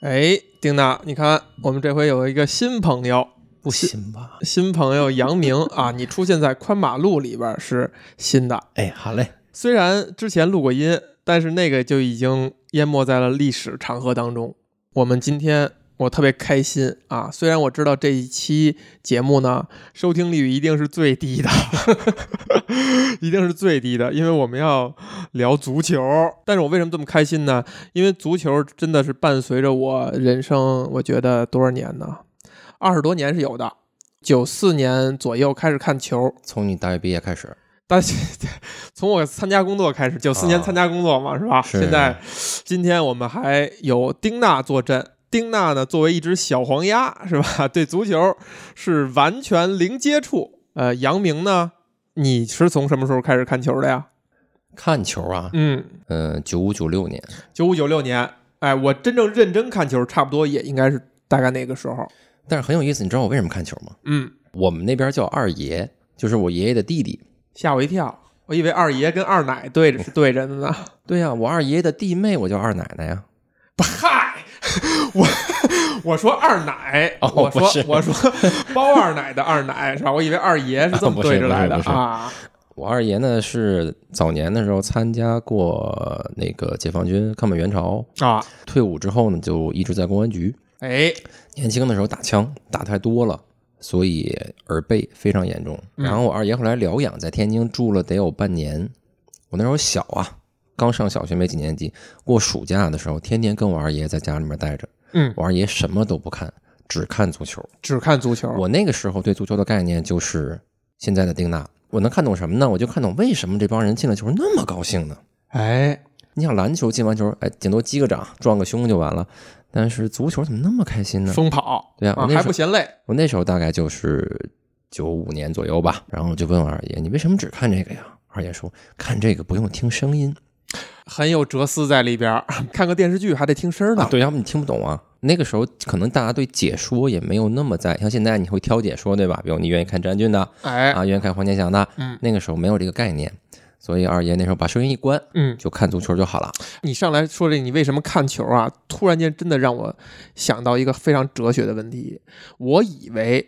哎，丁娜，你看，我们这回有一个新朋友，不新吧？新朋友杨明啊，你出现在宽马路里边是新的。哎，好嘞。虽然之前录过音，但是那个就已经淹没在了历史长河当中。我们今天。我特别开心啊！虽然我知道这一期节目呢，收听率一定是最低的，一定是最低的，因为我们要聊足球。但是我为什么这么开心呢？因为足球真的是伴随着我人生，我觉得多少年呢？二十多年是有的。九四年左右开始看球，从你大学毕业开始，大 从我参加工作开始，九四年参加工作嘛，是吧？现在今天我们还有丁娜坐镇。丁娜呢，作为一只小黄鸭，是吧？对足球是完全零接触。呃，杨明呢，你是从什么时候开始看球的呀？看球啊？嗯嗯，九五九六年。九五九六年，哎，我真正认真看球，差不多也应该是大概那个时候。但是很有意思，你知道我为什么看球吗？嗯，我们那边叫二爷，就是我爷爷的弟弟。吓我一跳，我以为二爷跟二奶对着是对着的呢。对呀，我二爷的弟妹，我叫二奶奶呀。嗨。我我说二奶，我说我 说包二奶的二奶是吧？我以为二爷是这么对着来的啊。我二爷呢是早年的时候参加过那个解放军抗美援朝啊，退伍之后呢就一直在公安局。哎，年轻的时候打枪打太多了，所以耳背非常严重。然后我二爷后来疗养，在天津住了得有半年。我那时候小啊。刚上小学没几年级，过暑假的时候，天天跟我二爷在家里面待着。嗯，我二爷什么都不看，只看足球，只看足球。我那个时候对足球的概念就是现在的丁娜。我能看懂什么呢？我就看懂为什么这帮人进了球那么高兴呢？哎，你想篮球进完球，哎，顶多击个掌、撞个胸就完了，但是足球怎么那么开心呢？疯跑，对啊，还不嫌累。我那时候大概就是九五年左右吧，然后就问我二爷：“你为什么只看这个呀？”二爷说：“看这个不用听声音。”很有哲思在里边 看个电视剧还得听声呢。对，要不你听不懂啊。那个时候可能大家对解说也没有那么在，像现在你会挑解说，对吧？比如你愿意看詹俊的，哎啊，愿意看黄健翔的，嗯，那个时候没有这个概念，所以二爷那时候把收音一关，嗯，就看足球就好了。你上来说这，你为什么看球啊？突然间真的让我想到一个非常哲学的问题。我以为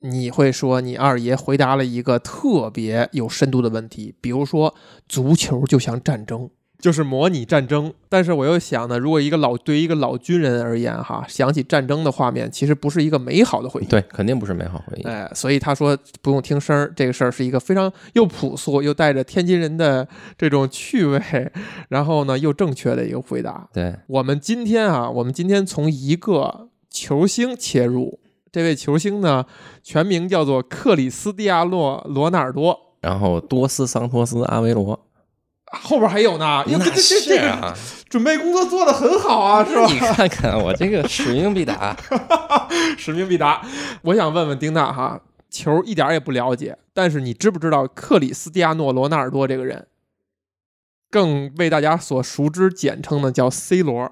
你会说你二爷回答了一个特别有深度的问题，比如说足球就像战争。就是模拟战争，但是我又想呢，如果一个老对于一个老军人而言，哈，想起战争的画面，其实不是一个美好的回忆。对，肯定不是美好回忆。哎，所以他说不用听声儿，这个事儿是一个非常又朴素又带着天津人的这种趣味，然后呢又正确的一个回答。对我们今天啊，我们今天从一个球星切入，这位球星呢全名叫做克里斯蒂亚诺·罗纳尔多，然后多斯桑托斯·阿维罗。后边还有呢，那这这个准备工作做得很好啊，是吧？你看看我这个使命必达，使命必达。我想问问丁娜哈，球一点也不了解，但是你知不知道克里斯蒂亚诺·罗纳尔多这个人？更为大家所熟知，简称呢叫 C 罗，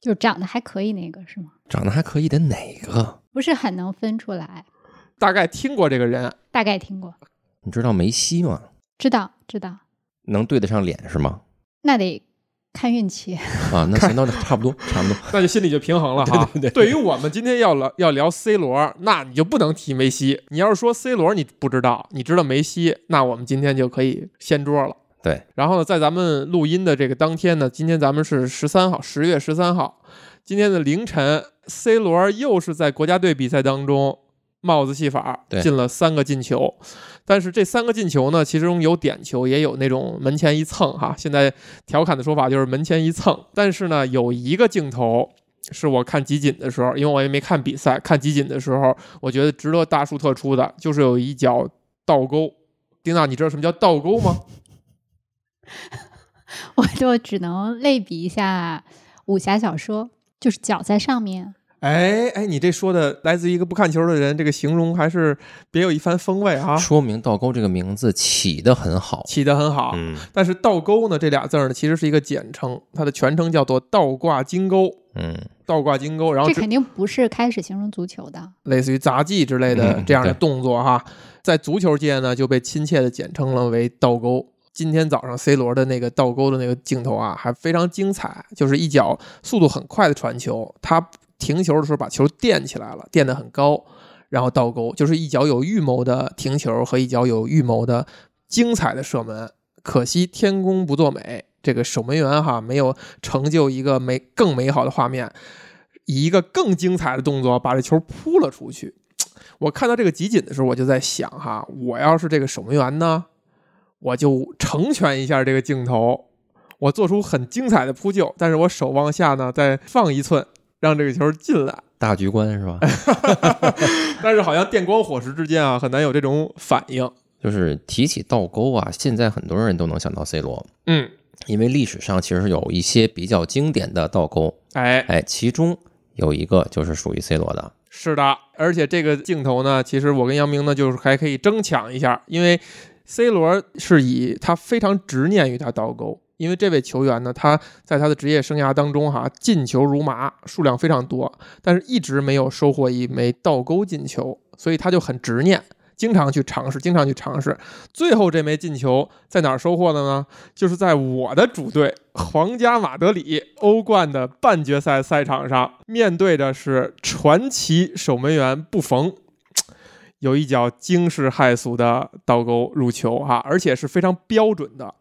就长得还可以那个是吗？长得还可以的哪个？不是很能分出来。大概听过这个人，大概听过。你知道梅西吗？知道，知道。能对得上脸是吗？那得看运气啊。那行，那差不多，差不多，那就心里就平衡了哈。对对对。对于我们今天要聊要聊 C 罗，那你就不能提梅西。你要是说 C 罗你不知道，你知道梅西，那我们今天就可以掀桌了。对。然后呢，在咱们录音的这个当天呢，今天咱们是十三号，十月十三号，今天的凌晨，C 罗又是在国家队比赛当中帽子戏法，进了三个进球。但是这三个进球呢，其中有点球，也有那种门前一蹭哈。现在调侃的说法就是门前一蹭。但是呢，有一个镜头是我看集锦的时候，因为我也没看比赛，看集锦的时候，我觉得值得大书特出的，就是有一脚倒钩。丁娜，你知道什么叫倒钩吗？我就只能类比一下武侠小说，就是脚在上面。哎哎，你这说的来自于一个不看球的人，这个形容还是别有一番风味啊！说明倒钩这个名字起得很好，起得很好。嗯，但是倒钩呢，这俩字呢，其实是一个简称，它的全称叫做倒挂金钩。嗯，倒挂金钩，然后这肯定不是开始形容足球的，类似于杂技之类的这样的动作哈，在足球界呢就被亲切的简称了为倒钩。今天早上 C 罗的那个倒钩的那个镜头啊，还非常精彩，就是一脚速度很快的传球，他停球的时候把球垫起来了，垫得很高，然后倒钩，就是一脚有预谋的停球和一脚有预谋的精彩的射门。可惜天公不作美，这个守门员哈没有成就一个美更美好的画面，以一个更精彩的动作把这球扑了出去。我看到这个集锦的时候，我就在想哈，我要是这个守门员呢？我就成全一下这个镜头，我做出很精彩的扑救，但是我手往下呢再放一寸，让这个球进来。大局观是吧？但是好像电光火石之间啊，很难有这种反应。就是提起倒钩啊，现在很多人都能想到 C 罗，嗯，因为历史上其实有一些比较经典的倒钩，哎哎，其中有一个就是属于 C 罗的。是的，而且这个镜头呢，其实我跟杨明呢，就是还可以争抢一下，因为。C 罗是以他非常执念于他倒钩，因为这位球员呢，他在他的职业生涯当中哈进球如麻，数量非常多，但是一直没有收获一枚倒钩进球，所以他就很执念，经常去尝试，经常去尝试。最后这枚进球在哪儿收获的呢？就是在我的主队皇家马德里欧冠的半决赛赛场上，面对的是传奇守门员布冯。有一脚惊世骇俗的倒钩入球哈，而且是非常标准的，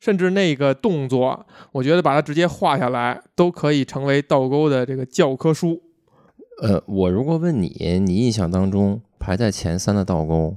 甚至那个动作，我觉得把它直接画下来都可以成为倒钩的这个教科书。呃，我如果问你，你印象当中排在前三的倒钩，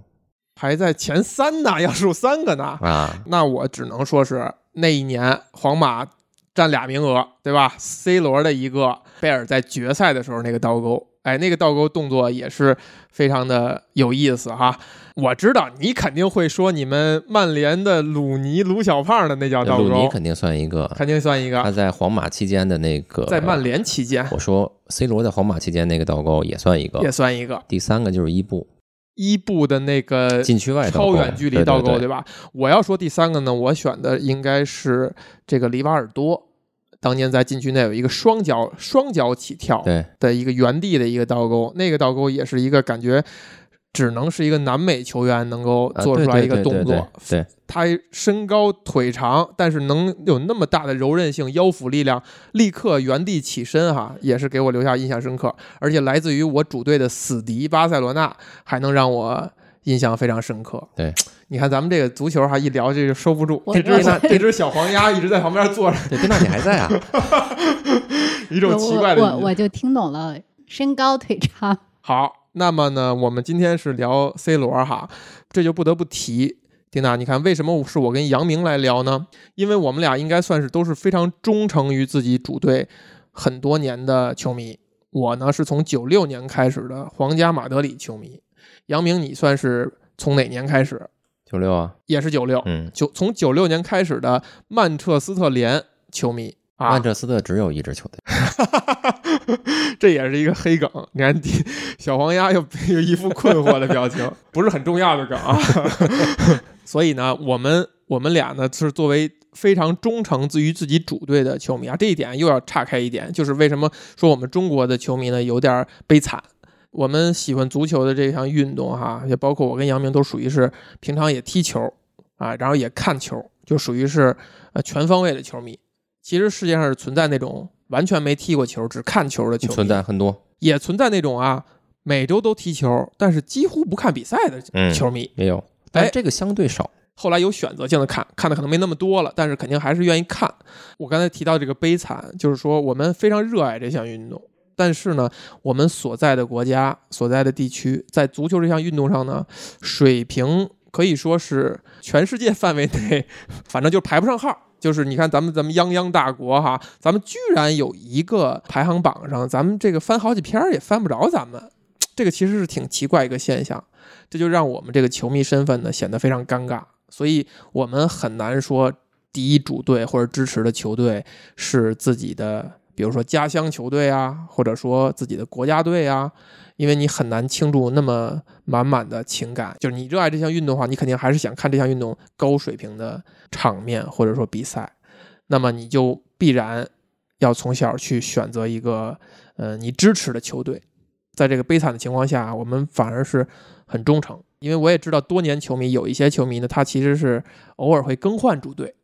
排在前三呢？要数三个呢？啊，那我只能说是那一年皇马占俩名额，对吧？C 罗的一个，贝尔在决赛的时候那个倒钩。哎，那个倒钩动作也是非常的有意思哈。我知道你肯定会说你们曼联的鲁尼鲁小胖的那叫倒钩，鲁尼肯定算一个，肯定算一个。他在皇马期间的那个，在曼联期间，我说 C 罗在皇马期间那个倒钩也算一个，也算一个。第三个就是伊布，伊布的那个禁区外超远距离倒钩，对吧？我要说第三个呢，我选的应该是这个里瓦尔多。当年在禁区内有一个双脚双脚起跳的一个原地的一个倒钩，那个倒钩也是一个感觉只能是一个南美球员能够做出来一个动作。对，他身高腿长，但是能有那么大的柔韧性、腰腹力量，立刻原地起身，哈，也是给我留下印象深刻。而且来自于我主队的死敌巴塞罗那，还能让我印象非常深刻。对。你看咱们这个足球哈，一聊这就收不住。这只这只小黄鸭一直在旁边坐着。对，贝娜你还在啊？一种奇怪的。我我就听懂了，身高腿长。好，那么呢，我们今天是聊 C 罗哈，这就不得不提丁娜。你看，为什么是我跟杨明来聊呢？因为我们俩应该算是都是非常忠诚于自己主队很多年的球迷。我呢是从九六年开始的皇家马德里球迷。杨明，你算是从哪年开始？九六啊，也是九六，嗯，九从九六年开始的曼彻斯特联球迷啊，曼彻斯特只有一支球队，这也是一个黑梗。你看，小黄鸭又又一副困惑的表情，不是很重要的梗啊。所以呢，我们我们俩呢是作为非常忠诚于自己主队的球迷啊，这一点又要岔开一点，就是为什么说我们中国的球迷呢有点悲惨。我们喜欢足球的这项运动，哈，也包括我跟杨明都属于是平常也踢球啊，然后也看球，就属于是呃全方位的球迷。其实世界上是存在那种完全没踢过球只看球的球迷，存在很多，也存在那种啊每周都踢球，但是几乎不看比赛的球迷也有。哎，这个相对少。后来有选择性的看，看的可能没那么多了，但是肯定还是愿意看。我刚才提到这个悲惨，就是说我们非常热爱这项运动。但是呢，我们所在的国家、所在的地区，在足球这项运动上呢，水平可以说是全世界范围内，反正就排不上号。就是你看，咱们咱们泱泱大国哈，咱们居然有一个排行榜上，咱们这个翻好几篇也翻不着咱们，这个其实是挺奇怪一个现象。这就让我们这个球迷身份呢显得非常尴尬，所以我们很难说第一主队或者支持的球队是自己的。比如说家乡球队啊，或者说自己的国家队啊，因为你很难倾注那么满满的情感。就是你热爱这项运动的话，你肯定还是想看这项运动高水平的场面或者说比赛，那么你就必然要从小去选择一个呃你支持的球队。在这个悲惨的情况下，我们反而是很忠诚，因为我也知道多年球迷有一些球迷呢，他其实是偶尔会更换主队，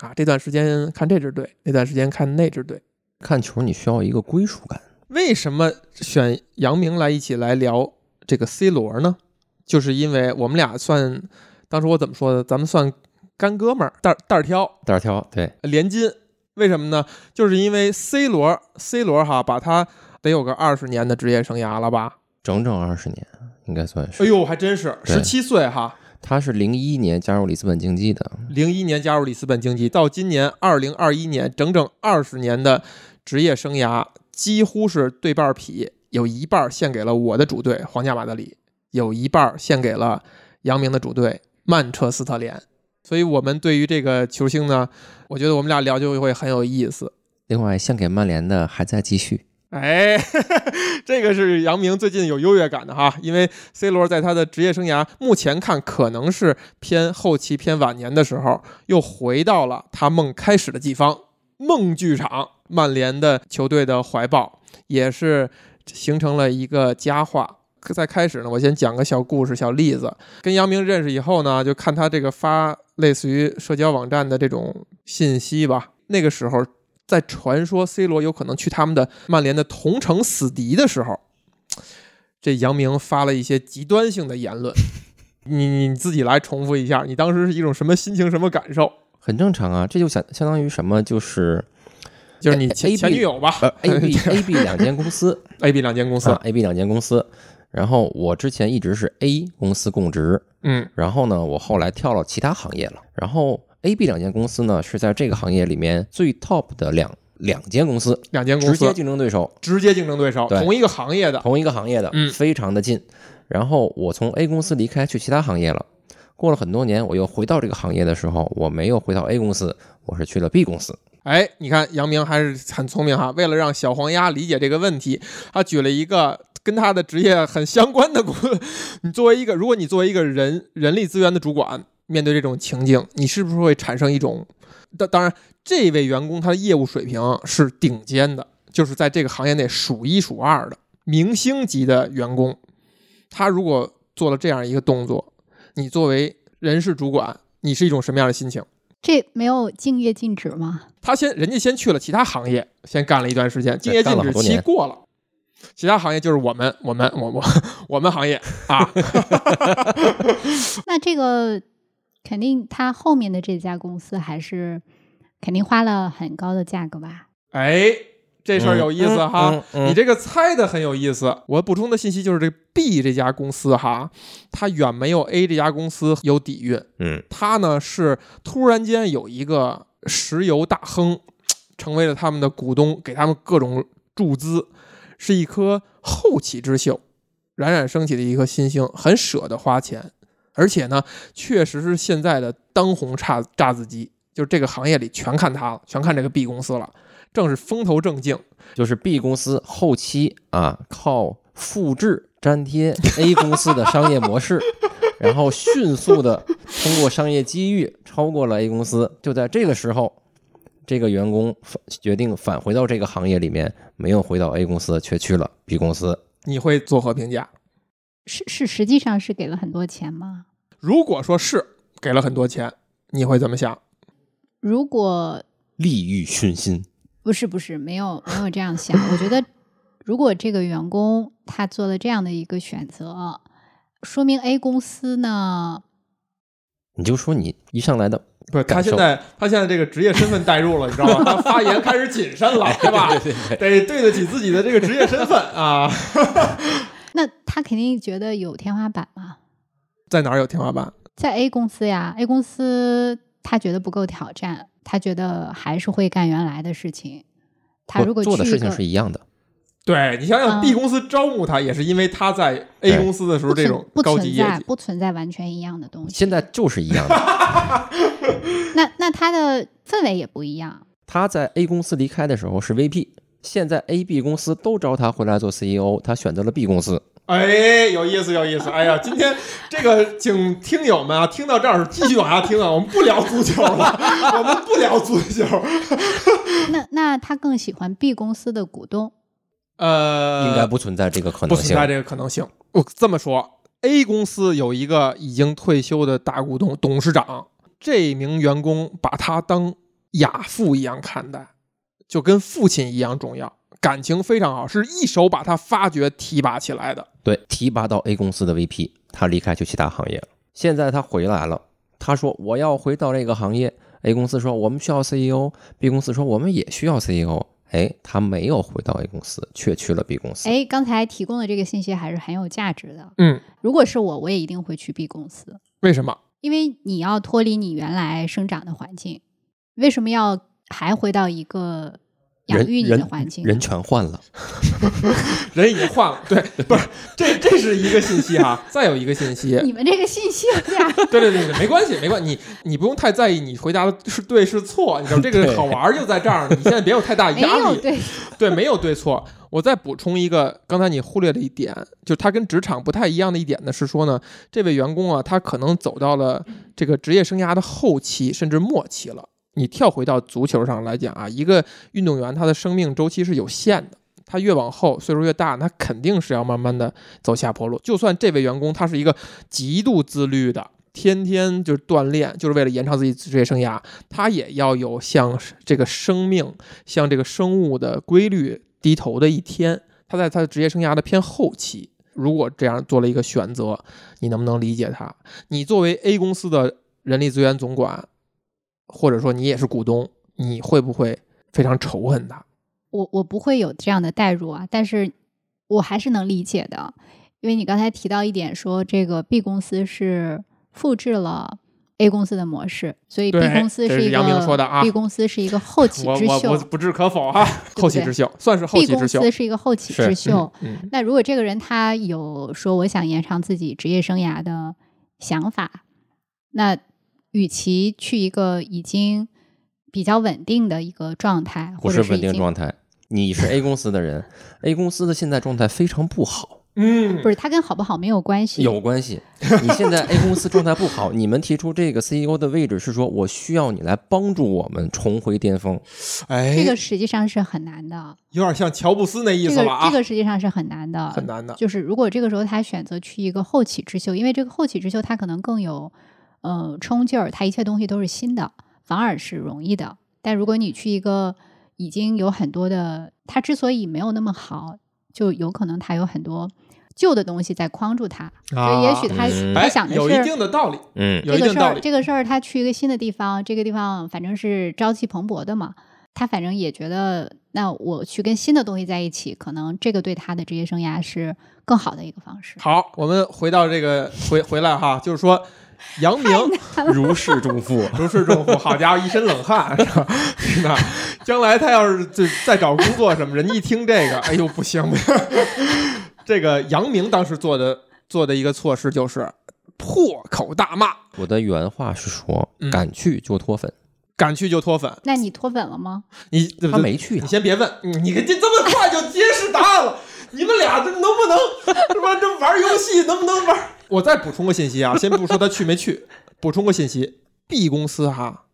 啊，这段时间看这支队，那段时间看那支队。看球你需要一个归属感。为什么选杨明来一起来聊这个 C 罗呢？就是因为我们俩算，当时我怎么说的？咱们算干哥们儿，蛋蛋儿挑，蛋儿挑，对，连金。为什么呢？就是因为 C 罗，C 罗哈，把他得有个二十年的职业生涯了吧？整整二十年，应该算是。哎呦，还真是十七岁哈。他是零一年加入里斯本竞技的，零一年加入里斯本竞技，到今年二零二一年，整整二十年的职业生涯，几乎是对半匹，有一半献给了我的主队皇家马德里，有一半献给了杨明的主队曼彻斯特联。所以，我们对于这个球星呢，我觉得我们俩聊就会很有意思。另外，献给曼联的还在继续。哎，这个是杨明最近有优越感的哈，因为 C 罗在他的职业生涯目前看可能是偏后期、偏晚年的时候，又回到了他梦开始的地方——梦剧场，曼联的球队的怀抱，也是形成了一个佳话。在开始呢，我先讲个小故事、小例子。跟杨明认识以后呢，就看他这个发类似于社交网站的这种信息吧，那个时候。在传说 C 罗有可能去他们的曼联的同城死敌的时候，这杨明发了一些极端性的言论。你你自己来重复一下，你当时是一种什么心情、什么感受？很正常啊，这就相相当于什么？就是就是你前前女友吧？A B A B 两间公司，A B 两间公司，A B 两间公司。然后我之前一直是 A 公司供职，嗯，然后呢，我后来跳到其他行业了，然后。A、B 两间公司呢，是在这个行业里面最 top 的两两间公司，两间公司直接竞争对手，直接竞争对手，同一个行业的，同一个行业的，嗯，非常的近。然后我从 A 公司离开去其他行业了，过了很多年，我又回到这个行业的时候，我没有回到 A 公司，我是去了 B 公司。哎，你看杨明还是很聪明哈，为了让小黄鸭理解这个问题，他举了一个跟他的职业很相关的。你作为一个，如果你作为一个人人力资源的主管。面对这种情境，你是不是会产生一种？当当然，这位员工他的业务水平是顶尖的，就是在这个行业内数一数二的明星级的员工。他如果做了这样一个动作，你作为人事主管，你是一种什么样的心情？这没有竞业禁止吗？他先，人家先去了其他行业，先干了一段时间，竞业禁止期过了，其他行业就是我们，我们，我我我们行业啊。那这个。肯定，他后面的这家公司还是肯定花了很高的价格吧？哎，这事儿有意思哈，你这个猜的很有意思。我补充的信息就是，这 B 这家公司哈，它远没有 A 这家公司有底蕴。嗯，它呢是突然间有一个石油大亨成为了他们的股东，给他们各种注资，是一颗后起之秀，冉冉升起的一颗新星，很舍得花钱。而且呢，确实是现在的当红炸炸子机，就是这个行业里全看它了，全看这个 B 公司了，正是风头正劲。就是 B 公司后期啊，靠复制粘贴 A 公司的商业模式，然后迅速的通过商业机遇超过了 A 公司。就在这个时候，这个员工决定返回到这个行业里面，没有回到 A 公司，却去了 B 公司。你会作何评价？是是，实际上是给了很多钱吗？如果说是给了很多钱，你会怎么想？如果利欲熏心，不是不是，没有没有这样想。我觉得，如果这个员工他做了这样的一个选择，说明 A 公司呢，你就说你一上来的不是他现在他现在这个职业身份带入了，你知道吗？他发言开始谨慎了，对吧？得对得起自己的这个职业身份啊。那他肯定觉得有天花板嘛？在哪儿有天花板？在 A 公司呀，A 公司他觉得不够挑战，他觉得还是会干原来的事情。他如果做的事情是一样的，对你想想，B 公司招募他也是因为他在 A 公司的时候这种高级业绩，不存在完全一样的东西。现在就是一样的。那那他的氛围也不一样。他在 A 公司离开的时候是 VP。现在 A、B 公司都招他回来做 CEO，他选择了 B 公司。哎，有意思，有意思。哎呀，今天这个，请听友们啊，听到这儿继续往下听啊。我们不聊足球了，我们不聊足球。那那他更喜欢 B 公司的股东？呃，应该不存在这个可能性，不存在这个可能性。我这么说，A 公司有一个已经退休的大股东董事长，这名员工把他当亚父一样看待，就跟父亲一样重要，感情非常好，是一手把他发掘提拔起来的。对，提拔到 A 公司的 VP，他离开去其他行业了。现在他回来了，他说我要回到这个行业。A 公司说我们需要 CEO，B 公司说我们也需要 CEO。哎，他没有回到 A 公司，却去了 B 公司。哎，刚才提供的这个信息还是很有价值的。嗯，如果是我，我也一定会去 B 公司。为什么？因为你要脱离你原来生长的环境。为什么要还回到一个？养育你的环境，人全换了，人已经换了。对，不是这，这是一个信息哈。再有一个信息，你们这个信息呀，对对对对，没关系，没关系，你你不用太在意你回答的是对是错，你知道这个好玩就在这儿，你现在别有太大压力。对对，没有对错。我再补充一个，刚才你忽略了一点，就他跟职场不太一样的一点呢，是说呢，这位员工啊，他可能走到了这个职业生涯的后期，甚至末期了。你跳回到足球上来讲啊，一个运动员他的生命周期是有限的，他越往后岁数越大，他肯定是要慢慢的走下坡路。就算这位员工他是一个极度自律的，天天就是锻炼，就是为了延长自己职业生涯，他也要有向这个生命、向这个生物的规律低头的一天。他在他的职业生涯的偏后期，如果这样做了一个选择，你能不能理解他？你作为 A 公司的人力资源总管。或者说你也是股东，你会不会非常仇恨他？我我不会有这样的代入啊，但是我还是能理解的，因为你刚才提到一点，说这个 B 公司是复制了 A 公司的模式，所以 B 公司是一个杨明说的啊，B 公司是一个后起之秀，我我不置可否哈，后起之秀算是后起之秀。B 公司是一个后起之秀，那如果这个人他有说我想延长自己职业生涯的想法，那。与其去一个已经比较稳定的一个状态，不是稳定状态，你是 A 公司的人，A 公司的现在状态非常不好。嗯，不是，它跟好不好没有关系，有关系。你现在 A 公司状态不好，你们提出这个 CEO 的位置是说，我需要你来帮助我们重回巅峰。哎，这个实际上是很难的，有点像乔布斯那意思了啊。这个实际上是很难的，很难的。就是如果这个时候他选择去一个后起之秀，因为这个后起之秀他可能更有。呃，冲劲儿，它一切东西都是新的，反而是容易的。但如果你去一个已经有很多的，它之所以没有那么好，就有可能它有很多旧的东西在框住它。所以也许他他想的是有一定的道理，嗯，有一定道理。这个事儿他去一个新的地方，这个地方反正是朝气蓬勃的嘛，他反正也觉得，那我去跟新的东西在一起，可能这个对他的职业生涯是更好的一个方式。好，我们回到这个回回来哈，就是说。杨明如释重负，如释重负。好家伙，一身冷汗 是吧？那将来他要是再再找工作什么，人一听这个，哎呦不行！不行这个杨明当时做的做的一个措施就是破口大骂。我的原话是说，敢去就脱粉，敢去就脱粉。那你脱粉了吗？你他没去，你先别问，你这这么快就揭示答案了？你们俩这能不能是吧？这玩游戏能不能玩？我再补充个信息啊，先不说他去没去，补充个信息，B 公司哈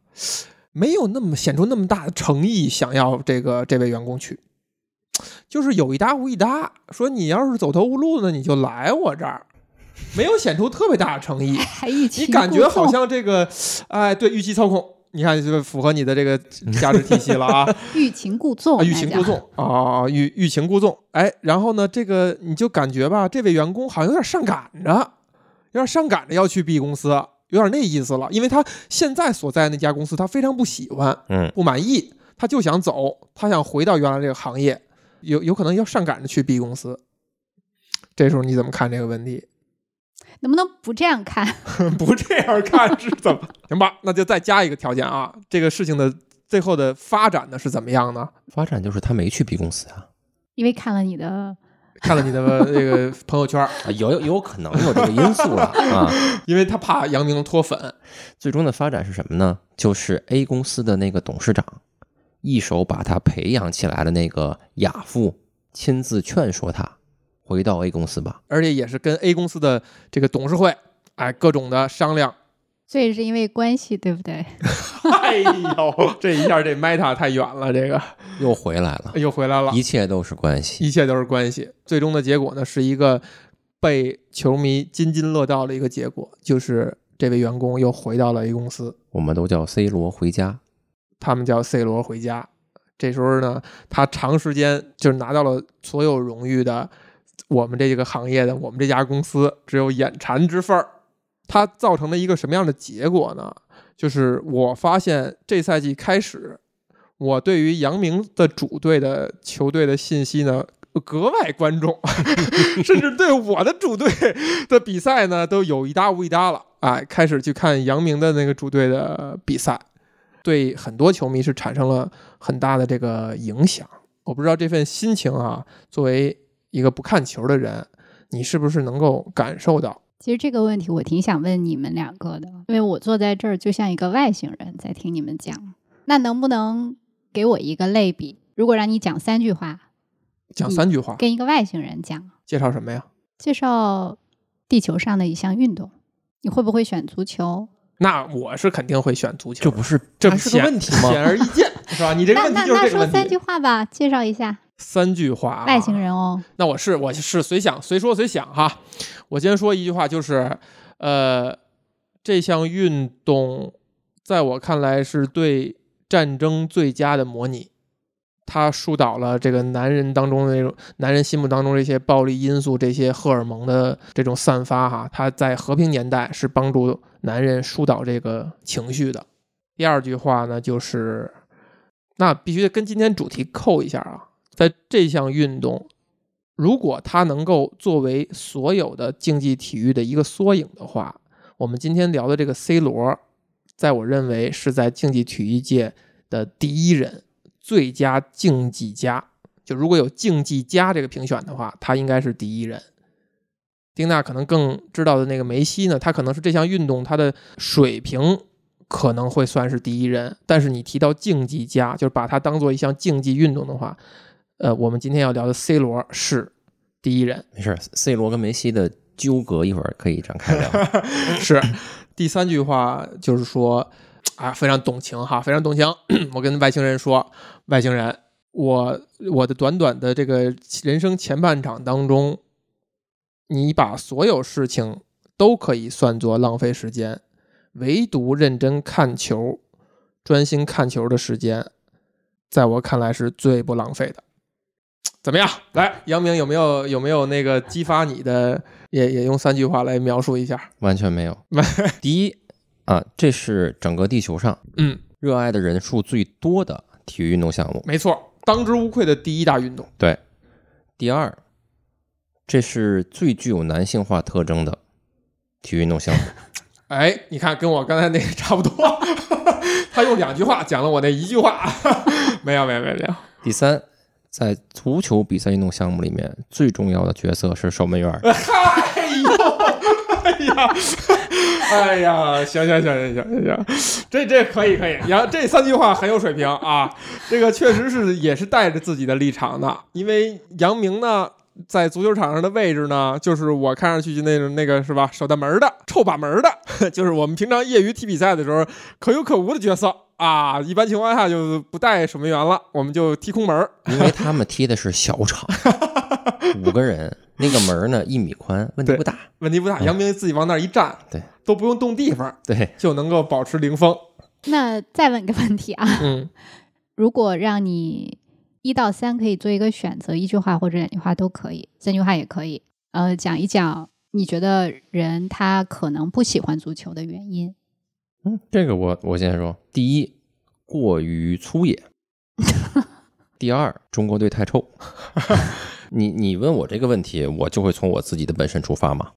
没有那么显出那么大的诚意，想要这个这位员工去，就是有一搭无一搭，说你要是走投无路呢，你就来我这儿，没有显出特别大的诚意，你感觉好像这个，哎，对，预期操控。你看，就符合你的这个价值体系了啊！欲擒故纵，欲擒故纵啊！欲 欲擒故纵，哎，然后呢，这个你就感觉吧，这位员工好像有点上赶着，有点上赶着要去 B 公司，有点那意思了。因为他现在所在那家公司，他非常不喜欢，嗯，不满意，他就想走，他想回到原来这个行业，有有可能要上赶着去 B 公司。这时候你怎么看这个问题？能不能不这样看？不这样看是怎么？行吧，那就再加一个条件啊。这个事情的最后的发展呢是怎么样呢？发展就是他没去 B 公司啊，因为看了你的，看了你的那个朋友圈，有有可能有这个因素了啊。因为他怕杨明脱粉。最终的发展是什么呢？就是 A 公司的那个董事长一手把他培养起来的那个亚父亲自劝说他。回到 A 公司吧，而且也是跟 A 公司的这个董事会，哎，各种的商量。所以是因为关系，对不对？哎呦，这一下这 Meta 太远了，这个又回来了，又回来了，一切都是关系，一切都是关系。最终的结果呢，是一个被球迷津津乐道的一个结果，就是这位员工又回到了 A 公司。我们都叫 C 罗回家，他们叫 C 罗回家。这时候呢，他长时间就是拿到了所有荣誉的，我们这个行业的，我们这家公司只有眼馋之份儿。它造成了一个什么样的结果呢？就是我发现这赛季开始，我对于杨明的主队的球队的信息呢格外关注，甚至对我的主队的比赛呢都有一搭无一搭了。哎，开始去看杨明的那个主队的比赛，对很多球迷是产生了很大的这个影响。我不知道这份心情啊，作为一个不看球的人，你是不是能够感受到？其实这个问题我挺想问你们两个的，因为我坐在这儿就像一个外星人在听你们讲。那能不能给我一个类比？如果让你讲三句话，讲三句话，跟一个外星人讲，介绍什么呀？介绍地球上的一项运动，你会不会选足球？那我是肯定会选足球，这不是这不是个问题吗？显而易见，是吧？你这个问题就是这个问题。那那说三句话吧，介绍一下。三句话，啊外星人哦。那我是我是随想随说随想哈。我先说一句话，就是呃，这项运动在我看来是对战争最佳的模拟。它疏导了这个男人当中的那种男人心目当中这些暴力因素、这些荷尔蒙的这种散发哈。它在和平年代是帮助男人疏导这个情绪的。第二句话呢，就是那必须得跟今天主题扣一下啊。在这项运动，如果它能够作为所有的竞技体育的一个缩影的话，我们今天聊的这个 C 罗，在我认为是在竞技体育界的第一人，最佳竞技家。就如果有竞技家这个评选的话，他应该是第一人。丁娜可能更知道的那个梅西呢，他可能是这项运动他的水平可能会算是第一人，但是你提到竞技家，就是把它当做一项竞技运动的话。呃，我们今天要聊的 C 罗是第一人，没事，C 罗跟梅西的纠葛一会儿可以展开聊。是第三句话就是说，啊，非常动情哈，非常动情。我跟外星人说，外星人，我我的短短的这个人生前半场当中，你把所有事情都可以算作浪费时间，唯独认真看球、专心看球的时间，在我看来是最不浪费的。怎么样？来，杨明有没有有没有那个激发你的？也也用三句话来描述一下。完全没有。第一啊，这是整个地球上嗯热爱的人数最多的体育运动项目。没错，当之无愧的第一大运动。对。第二，这是最具有男性化特征的体育运动项目。哎，你看，跟我刚才那个差不多。他用两句话讲了我那一句话。没有，没有，没有，没有。第三。在足球比赛运动项目里面，最重要的角色是守门员。哎呦，哎呀，哎呀，行行行行行行，这这可以可以，杨这三句话很有水平啊，这个确实是也是带着自己的立场的，因为杨明呢。在足球场上的位置呢，就是我看上去就那种那个是吧，守大门的、臭把门的，就是我们平常业余踢比赛的时候可有可无的角色啊。一般情况下就不带守门员了，我们就踢空门，因为他们踢的是小场，五个人，那个门呢一米宽，问题不大，问题不大。杨明自己往那儿一站，对，都不用动地方，对，就能够保持零封。那再问个问题啊，嗯，如果让你。一到三可以做一个选择，一句话或者两句话都可以，三句话也可以。呃，讲一讲你觉得人他可能不喜欢足球的原因。嗯，这个我我先说，第一，过于粗野；第二，中国队太臭。你你问我这个问题，我就会从我自己的本身出发嘛。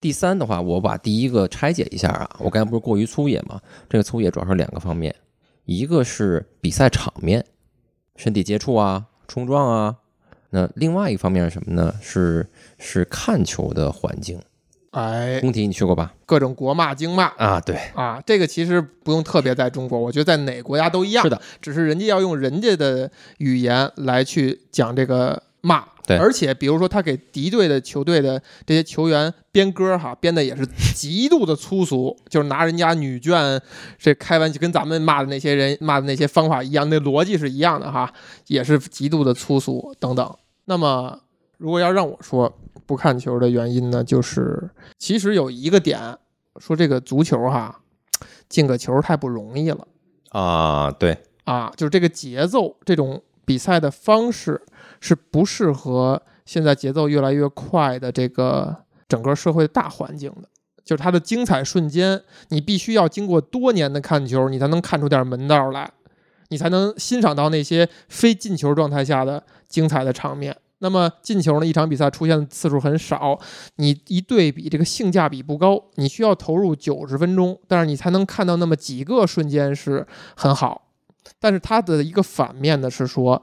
第三的话，我把第一个拆解一下啊，我刚才不是过于粗野嘛？这个粗野主要是两个方面，一个是比赛场面。身体接触啊，冲撞啊，那另外一方面是什么呢？是是看球的环境。哎，工体你去过吧？各种国骂、京骂啊，对啊，这个其实不用特别在中国，我觉得在哪个国家都一样。是的，只是人家要用人家的语言来去讲这个骂。对，而且比如说他给敌对的球队的这些球员编歌哈，编的也是极度的粗俗，就是拿人家女眷这开玩笑，跟咱们骂的那些人骂的那些方法一样，那逻辑是一样的哈，也是极度的粗俗等等。那么如果要让我说不看球的原因呢，就是其实有一个点，说这个足球哈，进个球太不容易了啊。对啊，就是这个节奏，这种比赛的方式是不适合现在节奏越来越快的这个整个社会大环境的。就是它的精彩瞬间，你必须要经过多年的看球，你才能看出点门道来，你才能欣赏到那些非进球状态下的精彩的场面。那么进球呢？一场比赛出现的次数很少，你一对比，这个性价比不高。你需要投入九十分钟，但是你才能看到那么几个瞬间是很好。但是它的一个反面呢是说，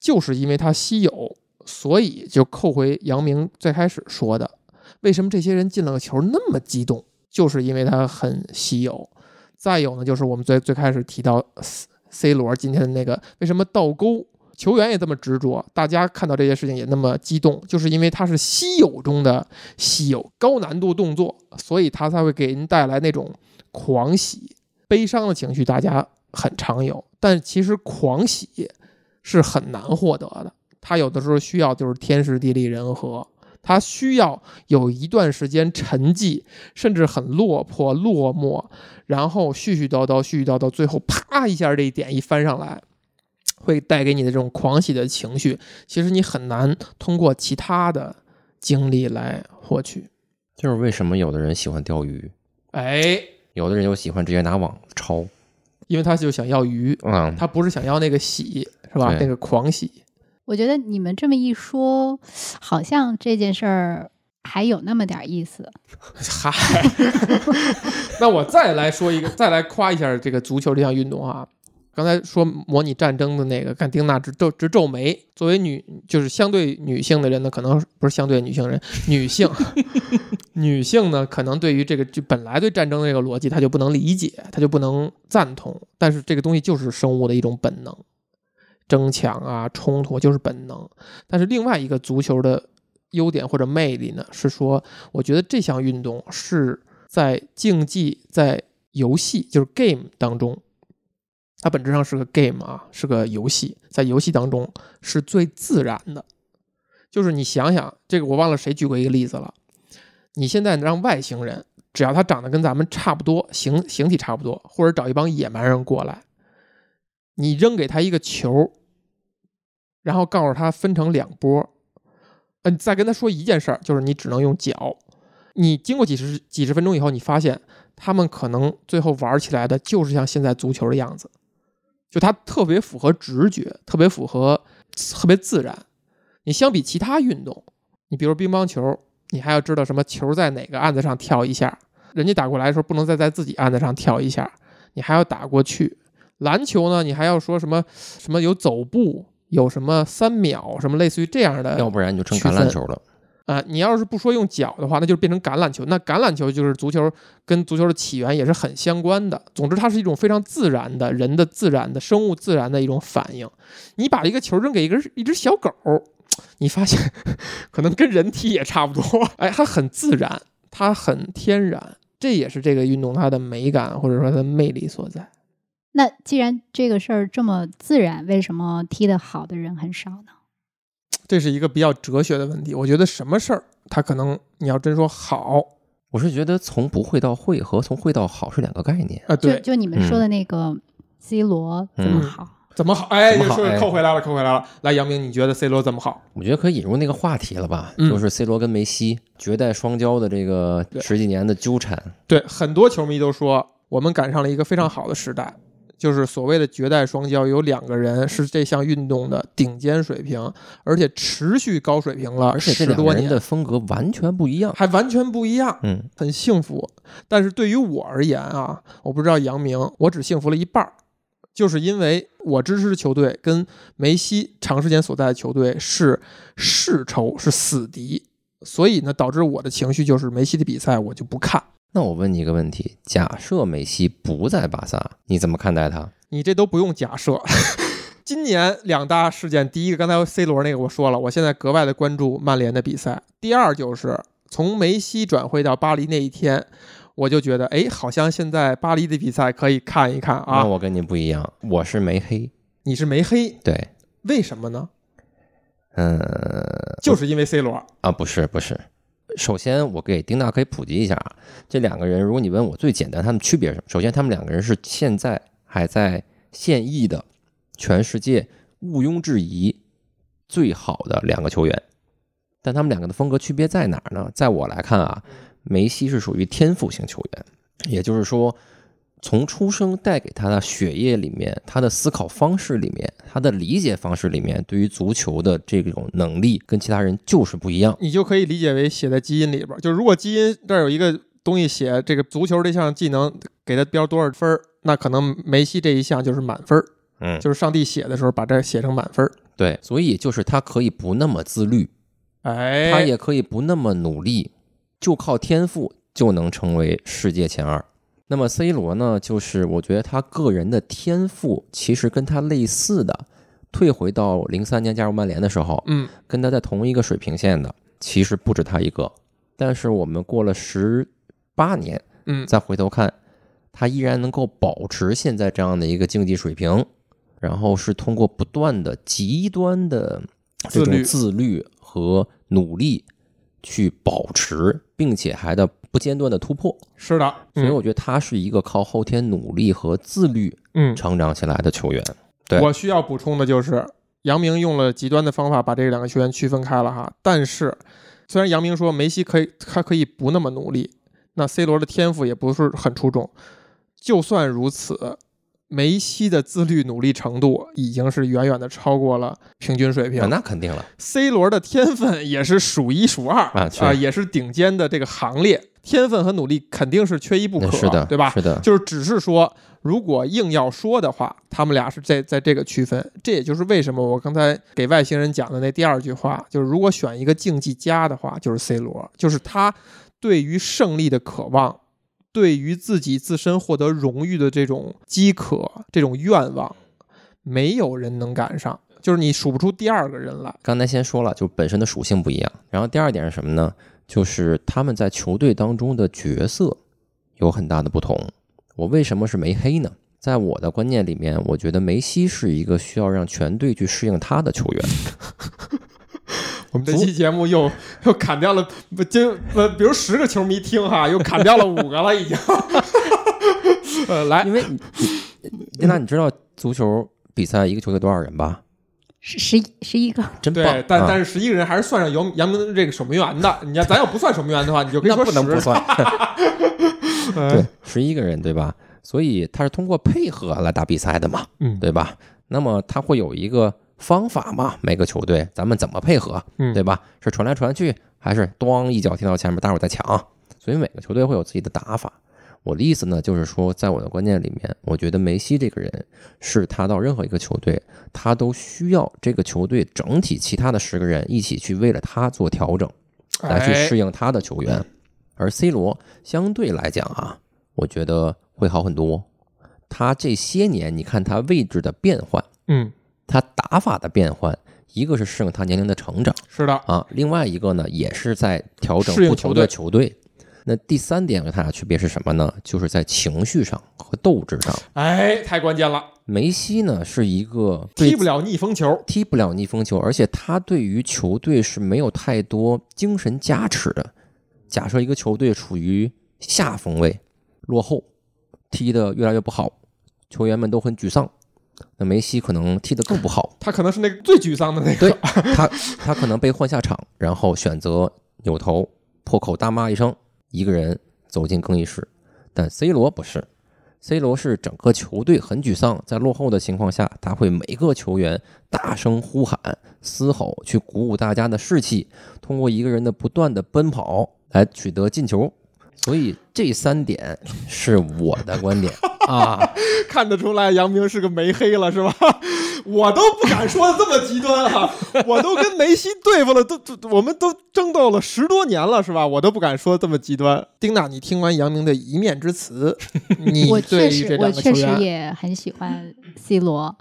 就是因为它稀有，所以就扣回杨明最开始说的，为什么这些人进了个球那么激动，就是因为它很稀有。再有呢，就是我们最最开始提到 C 罗今天的那个为什么倒钩。球员也这么执着，大家看到这些事情也那么激动，就是因为它是稀有中的稀有，高难度动作，所以它才会给人带来那种狂喜、悲伤的情绪。大家很常有，但其实狂喜是很难获得的。它有的时候需要就是天时地利人和，它需要有一段时间沉寂，甚至很落魄、落寞，然后絮絮叨叨、絮絮叨叨，最后啪一下，这一点一翻上来。会带给你的这种狂喜的情绪，其实你很难通过其他的经历来获取。就是为什么有的人喜欢钓鱼，哎，有的人又喜欢直接拿网抄，因为他就想要鱼，嗯，他不是想要那个喜，是吧？那个狂喜。我觉得你们这么一说，好像这件事儿还有那么点意思。嗨，那我再来说一个，再来夸一下这个足球这项运动啊。刚才说模拟战争的那个，看丁娜直皱直皱眉。作为女，就是相对女性的人呢，可能不是相对女性人，女性，女性呢，可能对于这个就本来对战争的这个逻辑，她就不能理解，她就不能赞同。但是这个东西就是生物的一种本能，争抢啊，冲突就是本能。但是另外一个足球的优点或者魅力呢，是说，我觉得这项运动是在竞技，在游戏，就是 game 当中。它本质上是个 game 啊，是个游戏，在游戏当中是最自然的。就是你想想，这个我忘了谁举过一个例子了。你现在让外星人，只要他长得跟咱们差不多，形形体差不多，或者找一帮野蛮人过来，你扔给他一个球，然后告诉他分成两波，嗯，再跟他说一件事儿，就是你只能用脚。你经过几十几十分钟以后，你发现他们可能最后玩起来的就是像现在足球的样子。就它特别符合直觉，特别符合，特别自然。你相比其他运动，你比如乒乓球，你还要知道什么球在哪个案子上跳一下，人家打过来的时候不能再在自己案子上跳一下，你还要打过去。篮球呢，你还要说什么什么有走步，有什么三秒，什么类似于这样的，要不然你就成橄榄球了。啊，你要是不说用脚的话，那就变成橄榄球。那橄榄球就是足球跟足球的起源也是很相关的。总之，它是一种非常自然的人的自然的生物自然的一种反应。你把一个球扔给一个一只小狗，你发现 可能跟人体也差不多。哎，它很自然，它很天然，这也是这个运动它的美感或者说它的魅力所在。那既然这个事儿这么自然，为什么踢得好的人很少呢？这是一个比较哲学的问题。我觉得什么事儿，它可能你要真说好，我是觉得从不会到会和从会到好是两个概念啊。对，就你们说的那个 C 罗怎么好？怎么好？哎，说扣回来了，扣回来了。来，杨明，你觉得 C 罗怎么好？我觉得可以引入那个话题了吧，就是 C 罗跟梅西绝代双骄的这个十几年的纠缠。对，很多球迷都说，我们赶上了一个非常好的时代。就是所谓的绝代双骄，有两个人是这项运动的顶尖水平，而且持续高水平了，而且这两个人的风格完全不一样，还完全不一样，嗯，很幸福。但是对于我而言啊，我不知道杨明，我只幸福了一半儿，就是因为我支持的球队跟梅西长时间所在的球队是世仇，是死敌，所以呢，导致我的情绪就是梅西的比赛我就不看。那我问你一个问题：假设梅西不在巴萨，你怎么看待他？你这都不用假设。今年两大事件，第一个刚才 C 罗那个我说了，我现在格外的关注曼联的比赛。第二就是从梅西转会到巴黎那一天，我就觉得，哎，好像现在巴黎的比赛可以看一看啊。那我跟你不一样，我是梅黑，你是梅黑，对，为什么呢？嗯，就是因为 C 罗啊？不是，不是。首先，我给丁娜可以普及一下啊，这两个人，如果你问我最简单，他们区别是什么？首先，他们两个人是现在还在现役的，全世界毋庸置疑最好的两个球员。但他们两个的风格区别在哪儿呢？在我来看啊，梅西是属于天赋型球员，也就是说。从出生带给他的血液里面，他的思考方式里面，他的理解方式里面，对于足球的这种能力跟其他人就是不一样。你就可以理解为写在基因里边，就是如果基因这儿有一个东西写这个足球这项技能给他标多少分那可能梅西这一项就是满分嗯，就是上帝写的时候把这写成满分对，所以就是他可以不那么自律，哎，他也可以不那么努力，就靠天赋就能成为世界前二。那么 C 罗呢？就是我觉得他个人的天赋其实跟他类似的，退回到零三年加入曼联的时候，嗯，跟他在同一个水平线的，其实不止他一个。但是我们过了十八年，嗯，再回头看，他依然能够保持现在这样的一个竞技水平，然后是通过不断的极端的这种自律和努力去保持，并且还的。不间断的突破，是的，所以我觉得他是一个靠后天努力和自律，嗯，成长起来的球员。对我需要补充的就是，杨明用了极端的方法把这两个球员区分开了哈。但是，虽然杨明说梅西可以，他可以不那么努力，那 C 罗的天赋也不是很出众。就算如此。梅西的自律努力程度已经是远远的超过了平均水平，那肯定了。C 罗的天分也是数一数二啊，也是顶尖的这个行列，天分和努力肯定是缺一不可，是的，对吧？是的，就是只是说，如果硬要说的话，他们俩是在在这个区分。这也就是为什么我刚才给外星人讲的那第二句话，就是如果选一个竞技家的话，就是 C 罗，就是他对于胜利的渴望。对于自己自身获得荣誉的这种饥渴、这种愿望，没有人能赶上，就是你数不出第二个人来。刚才先说了，就本身的属性不一样。然后第二点是什么呢？就是他们在球队当中的角色有很大的不同。我为什么是梅黑呢？在我的观念里面，我觉得梅西是一个需要让全队去适应他的球员。我们这期节目又 又砍掉了，不就呃，比如十个球迷听哈，又砍掉了五个了，已经。呃，来，因为丽娜，你知道足球比赛一个球队多少人吧？十十一十一个，真棒。但但是十一个人还是算上杨杨明这个守门员的。你要咱要不算守门员的话，你就可以说不能不算。对，十一个人对吧？所以他是通过配合来打比赛的嘛，嗯，对吧？那么他会有一个。方法嘛，每个球队咱们怎么配合，对吧？是传来传去，还是咣一脚踢到前面，大伙再抢？所以每个球队会有自己的打法。我的意思呢，就是说，在我的观念里面，我觉得梅西这个人是他到任何一个球队，他都需要这个球队整体其他的十个人一起去为了他做调整，来去适应他的球员。而 C 罗相对来讲啊，我觉得会好很多。他这些年，你看他位置的变换，嗯。他打法的变换，一个是适应他年龄的成长，是的啊，另外一个呢，也是在调整不同的球队。那第三点和他俩区别是什么呢？就是在情绪上和斗志上。哎，太关键了。梅西呢是一个踢不了逆风球，踢不了逆风球，而且他对于球队是没有太多精神加持的。假设一个球队处于下风位，落后，踢得越来越不好，球员们都很沮丧。那梅西可能踢得更不好，他可能是那个最沮丧的那个。对，他他可能被换下场，然后选择扭头破口大骂一声，一个人走进更衣室。但 C 罗不是，C 罗是整个球队很沮丧，在落后的情况下，他会每个球员大声呼喊、嘶吼，去鼓舞大家的士气，通过一个人的不断的奔跑来取得进球。所以这三点是我的观点 啊，看得出来杨明是个梅黑了是吧？我都不敢说的这么极端啊，我都跟梅西对付了，都都我们都争斗了十多年了是吧？我都不敢说这么极端。丁娜，你听完杨明的一面之词，你我确实我确实也很喜欢 C 罗，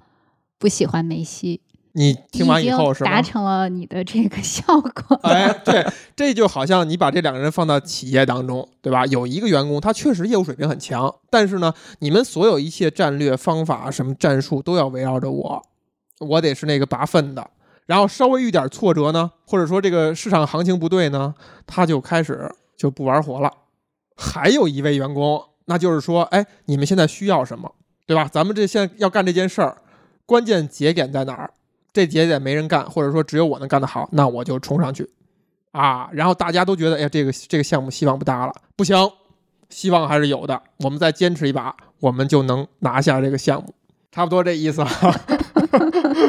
不喜欢梅西。你听完以后是达成了你的这个效果。哎，对，这就好像你把这两个人放到企业当中，对吧？有一个员工他确实业务水平很强，但是呢，你们所有一切战略方法、什么战术都要围绕着我，我得是那个拔粪的。然后稍微遇点挫折呢，或者说这个市场行情不对呢，他就开始就不玩活了。还有一位员工，那就是说，哎，你们现在需要什么，对吧？咱们这现在要干这件事儿，关键节点在哪儿？这节点没人干，或者说只有我能干得好，那我就冲上去，啊！然后大家都觉得，哎呀，这个这个项目希望不大了，不行，希望还是有的，我们再坚持一把，我们就能拿下这个项目，差不多这意思。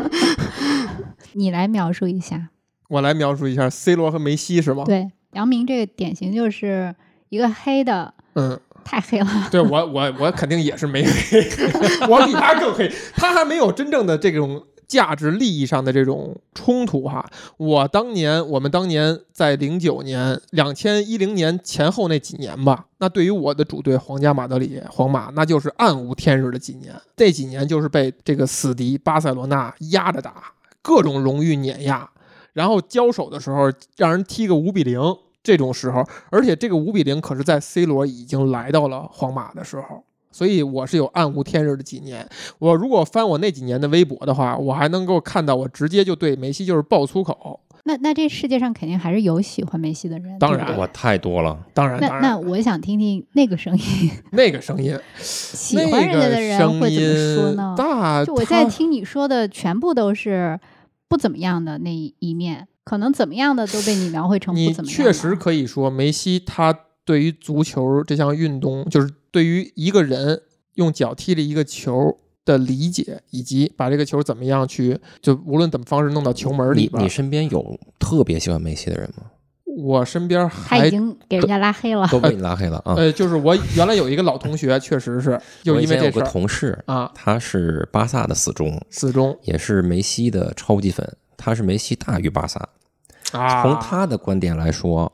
你来描述一下，我来描述一下 C 罗和梅西是吗？对，杨明这个典型就是一个黑的，嗯，太黑了。对我，我我肯定也是没黑，我比他更黑，他还没有真正的这种。价值利益上的这种冲突，哈，我当年，我们当年在零九年、两千一零年前后那几年吧，那对于我的主队皇家马德里，皇马，那就是暗无天日的几年。这几年就是被这个死敌巴塞罗那压着打，各种荣誉碾压，然后交手的时候让人踢个五比零，这种时候，而且这个五比零可是在 C 罗已经来到了皇马的时候。所以我是有暗无天日的几年。我如果翻我那几年的微博的话，我还能够看到我直接就对梅西就是爆粗口。那那这世界上肯定还是有喜欢梅西的人。当然，我太多了。当然，那那我想听听那个声音。那个声音，喜欢人家的人会怎么说呢？就我在听你说的，全部都是不怎么样的那一面，可能怎么样的都被你描绘成不怎么样。确实可以说，梅西他对于足球这项运动就是。对于一个人用脚踢了一个球的理解，以及把这个球怎么样去，就无论怎么方式弄到球门里边。你身边有特别喜欢梅西的人吗？我身边他已经给人家拉黑了，都被你拉黑了啊！呃，就是我原来有一个老同学，确实是 就因为这个同事啊，他是巴萨的死忠，死忠也是梅西的超级粉，他是梅西大于巴萨啊。从他的观点来说，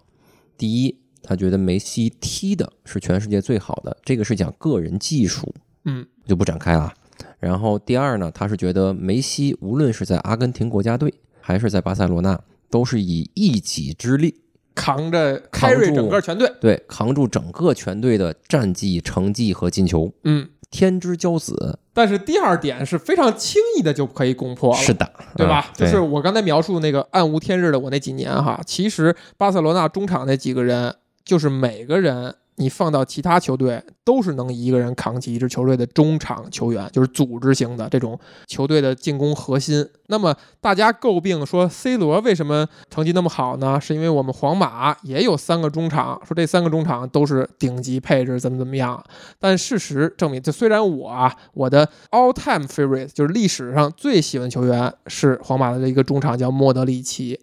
第一。他觉得梅西踢的是全世界最好的，这个是讲个人技术，嗯，就不展开了。然后第二呢，他是觉得梅西无论是在阿根廷国家队还是在巴塞罗那，都是以一己之力扛着开瑞整个全队，对，扛住整个全队的战绩、成绩和进球，嗯，天之骄子。但是第二点是非常轻易的就可以攻破了，是的，对吧？就是我刚才描述那个暗无天日的我那几年哈，其实巴塞罗那中场那几个人。就是每个人，你放到其他球队都是能一个人扛起一支球队的中场球员，就是组织型的这种球队的进攻核心。那么大家诟病说 C 罗为什么成绩那么好呢？是因为我们皇马也有三个中场，说这三个中场都是顶级配置，怎么怎么样？但事实证明，就虽然我啊，我的 all time favorite 就是历史上最喜欢球员是皇马的一个中场叫莫德里奇，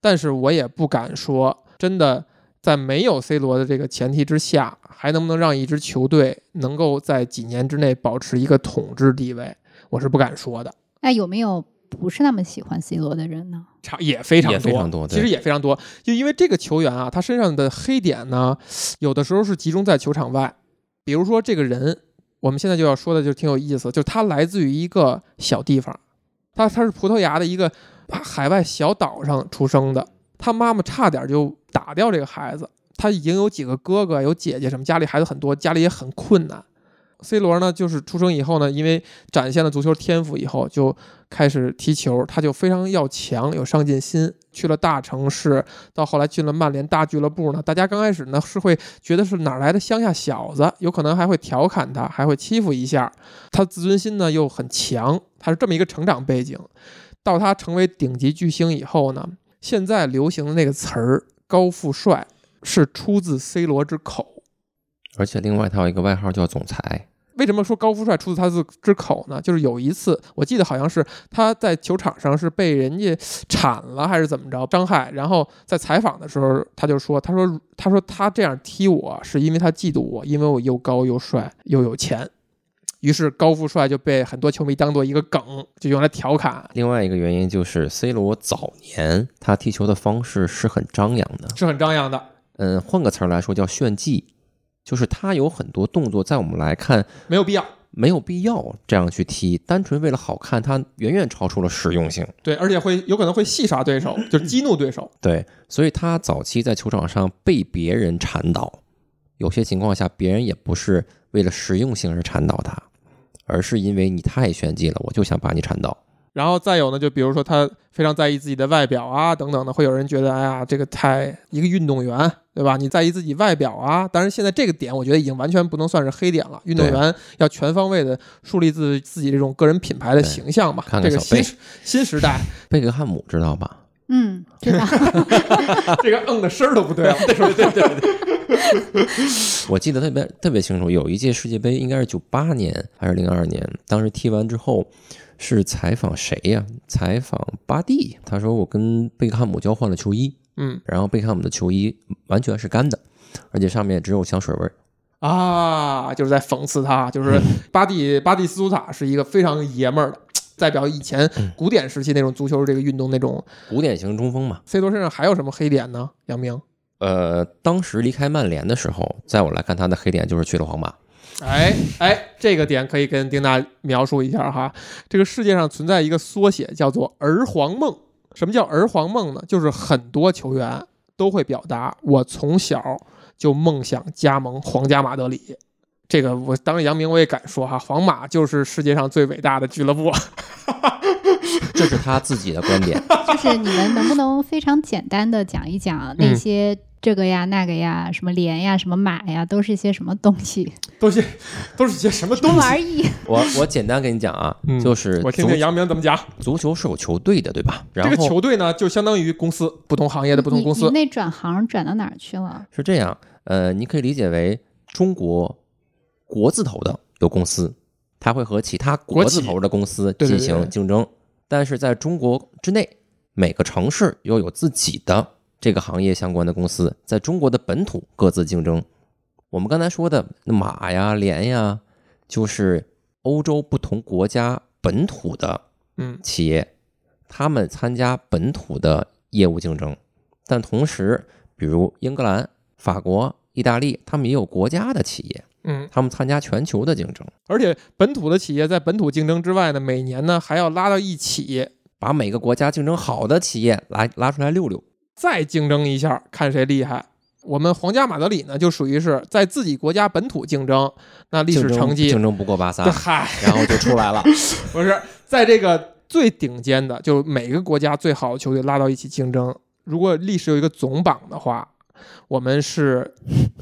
但是我也不敢说真的。在没有 C 罗的这个前提之下，还能不能让一支球队能够在几年之内保持一个统治地位，我是不敢说的。那有没有不是那么喜欢 C 罗的人呢？差也非常多，非常多。其实也非常多，就因为这个球员啊，他身上的黑点呢，有的时候是集中在球场外。比如说这个人，我们现在就要说的就挺有意思，就是他来自于一个小地方，他他是葡萄牙的一个海外小岛上出生的。他妈妈差点就打掉这个孩子，他已经有几个哥哥有姐姐什么，家里孩子很多，家里也很困难。C 罗呢，就是出生以后呢，因为展现了足球天赋以后，就开始踢球，他就非常要强，有上进心。去了大城市，到后来进了曼联大俱乐部呢，大家刚开始呢是会觉得是哪来的乡下小子，有可能还会调侃他，还会欺负一下。他自尊心呢又很强，他是这么一个成长背景。到他成为顶级巨星以后呢。现在流行的那个词儿“高富帅”是出自 C 罗之口，而且另外他有一个外号叫“总裁”。为什么说高富帅出自他自之口呢？就是有一次，我记得好像是他在球场上是被人家铲了还是怎么着伤害，然后在采访的时候他就说：“他说他说他这样踢我是因为他嫉妒我，因为我又高又帅又有钱。”于是高富帅就被很多球迷当做一个梗，就用来调侃。另外一个原因就是 C 罗早年他踢球的方式是很张扬的，是很张扬的。嗯，换个词儿来说叫炫技，就是他有很多动作在我们来看没有必要，没有必要这样去踢，单纯为了好看，他远远超出了实用性。对，而且会有可能会戏耍对手，就是激怒对手。对，所以他早期在球场上被别人铲倒，有些情况下别人也不是为了实用性而铲倒他。而是因为你太炫技了，我就想把你铲倒。然后再有呢，就比如说他非常在意自己的外表啊，等等的，会有人觉得，哎呀，这个太一个运动员，对吧？你在意自己外表啊？当然，现在这个点我觉得已经完全不能算是黑点了。运动员要全方位的树立自自己这种个人品牌的形象嘛。这个新新时代，贝克汉姆知道吧？嗯，知道。这个嗯的声儿都不对了。对对对 对。我记得特别特别清楚，有一届世界杯应该是九八年还是零二年，当时踢完之后。是采访谁呀？采访巴蒂，他说我跟贝克汉姆交换了球衣，嗯，然后贝克汉姆的球衣完全是干的，而且上面只有香水味儿啊，就是在讽刺他，就是巴蒂巴蒂斯图塔是一个非常爷们儿的，代表以前古典时期那种足球这个运动那种古典型中锋嘛。C 罗身上还有什么黑点呢？杨明，呃，当时离开曼联的时候，在我来看他的黑点就是去了皇马。哎哎，这个点可以跟丁娜描述一下哈。这个世界上存在一个缩写，叫做“儿皇梦”。什么叫“儿皇梦”呢？就是很多球员都会表达，我从小就梦想加盟皇家马德里。这个我当杨明我也敢说哈，皇马就是世界上最伟大的俱乐部。这是他自己的观点。就是你们能不能非常简单的讲一讲那些？这个呀，那个呀，什么连呀，什么马呀，都是些什么东西？都是都是些什么东西？玩意？我我简单跟你讲啊，就是我听听杨明怎么讲。足球是有球队的，对吧？这个球队呢，就相当于公司，不同行业的不同公司。那转行转到哪儿去了？是这样，呃，你可以理解为中国国字头的有公司，它会和其他国字头的公司进行竞争，但是在中国之内，每个城市又有自己的。这个行业相关的公司在中国的本土各自竞争。我们刚才说的马呀、联呀，就是欧洲不同国家本土的嗯企业，他们参加本土的业务竞争。但同时，比如英格兰、法国、意大利，他们也有国家的企业，嗯，他们参加全球的竞争。而且本土的企业在本土竞争之外呢，每年呢还要拉到一起，把每个国家竞争好的企业来拉出来溜溜。再竞争一下，看谁厉害。我们皇家马德里呢，就属于是在自己国家本土竞争，那历史成绩竞争不过巴萨，嗨，然后就出来了。不是在这个最顶尖的，就是每个国家最好的球队拉到一起竞争。如果历史有一个总榜的话，我们是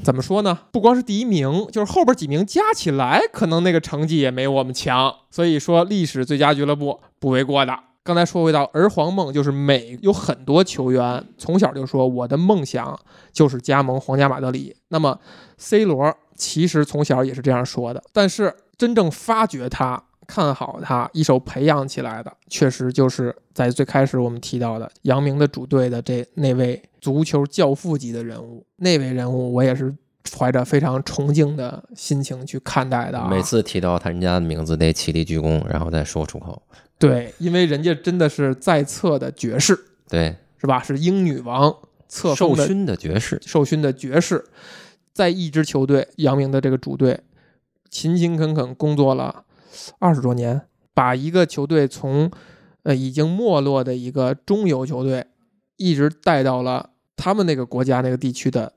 怎么说呢？不光是第一名，就是后边几名加起来，可能那个成绩也没我们强。所以说，历史最佳俱乐部不为过的。刚才说回到儿皇梦，就是每有很多球员从小就说我的梦想就是加盟皇家马德里。那么 C 罗其实从小也是这样说的，但是真正发掘他、看好他、一手培养起来的，确实就是在最开始我们提到的杨明的主队的这那位足球教父级的人物。那位人物，我也是怀着非常崇敬的心情去看待的。每次提到他人家的名字，得起立鞠躬，然后再说出口。对，因为人家真的是在册的爵士，对，是吧？是英女王册受勋的爵士，受勋的爵士，在一支球队，杨明的这个主队，勤勤恳恳工作了二十多年，把一个球队从呃已经没落的一个中游球队，一直带到了他们那个国家那个地区的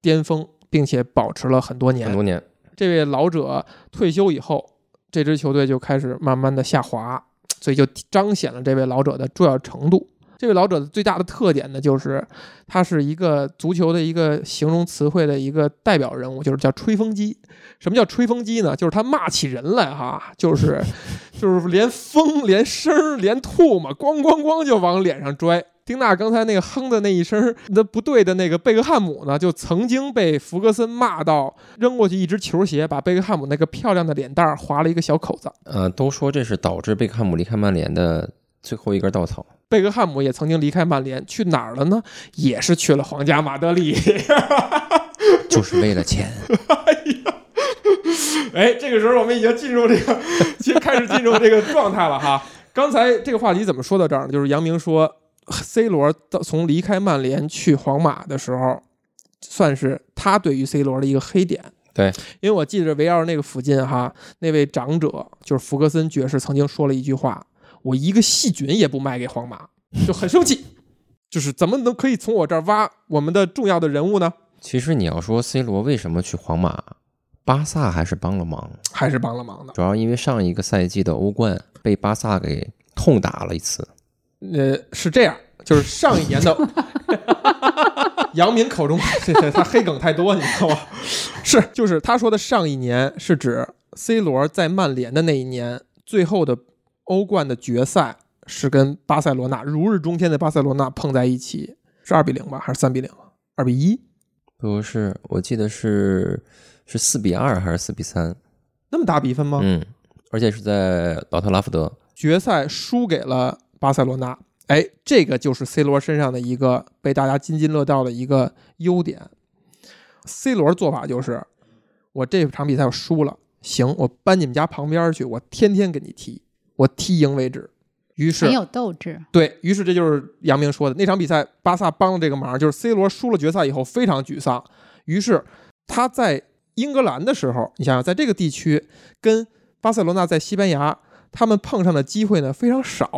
巅峰，并且保持了很多年。很多年，这位老者退休以后，这支球队就开始慢慢的下滑。所以就彰显了这位老者的重要程度。这位老者的最大的特点呢，就是他是一个足球的一个形容词汇的一个代表人物，就是叫吹风机。什么叫吹风机呢？就是他骂起人来哈，就是就是连风连声连吐嘛，咣咣咣就往脸上拽。丁娜刚才那个哼的那一声那不对的那个贝克汉姆呢，就曾经被弗格森骂到扔过去一只球鞋，把贝克汉姆那个漂亮的脸蛋儿划了一个小口子。呃，都说这是导致贝克汉姆离开曼联的最后一根稻草。贝克汉姆也曾经离开曼联，去哪儿了呢？也是去了皇家马德里，就是为了钱。哎 这个时候我们已经进入这个，开始进入这个状态了哈。刚才这个话题怎么说到这儿呢？就是杨明说。C 罗到从离开曼联去皇马的时候，算是他对于 C 罗的一个黑点。对，因为我记得围绕那个附近哈，那位长者就是福格森爵士曾经说了一句话：“我一个细菌也不卖给皇马。”就很生气，就是怎么能可以从我这儿挖我们的重要的人物呢？其实你要说 C 罗为什么去皇马，巴萨还是帮了忙，还是帮了忙的。主要因为上一个赛季的欧冠被巴萨给。痛打了一次。呃，是这样，就是上一年的 杨明口中，这 这他黑梗太多，你知道吗？是，就是他说的上一年是指 C 罗在曼联的那一年，最后的欧冠的决赛是跟巴塞罗那如日中天的巴塞罗那碰在一起，是二比零吧，还是三比零？二比一？不是，我记得是是四比二还是四比三？那么大比分吗？嗯，而且是在老特拉福德，决赛输给了巴塞罗那。哎，这个就是 C 罗身上的一个被大家津津乐道的一个优点。C 罗做法就是，我这场比赛我输了，行，我搬你们家旁边去，我天天跟你踢，我踢赢为止。于是很有斗志。对于是，这就是杨明说的那场比赛，巴萨帮了这个忙，就是 C 罗输了决赛以后非常沮丧。于是他在英格兰的时候，你想想，在这个地区跟巴塞罗那在西班牙，他们碰上的机会呢非常少。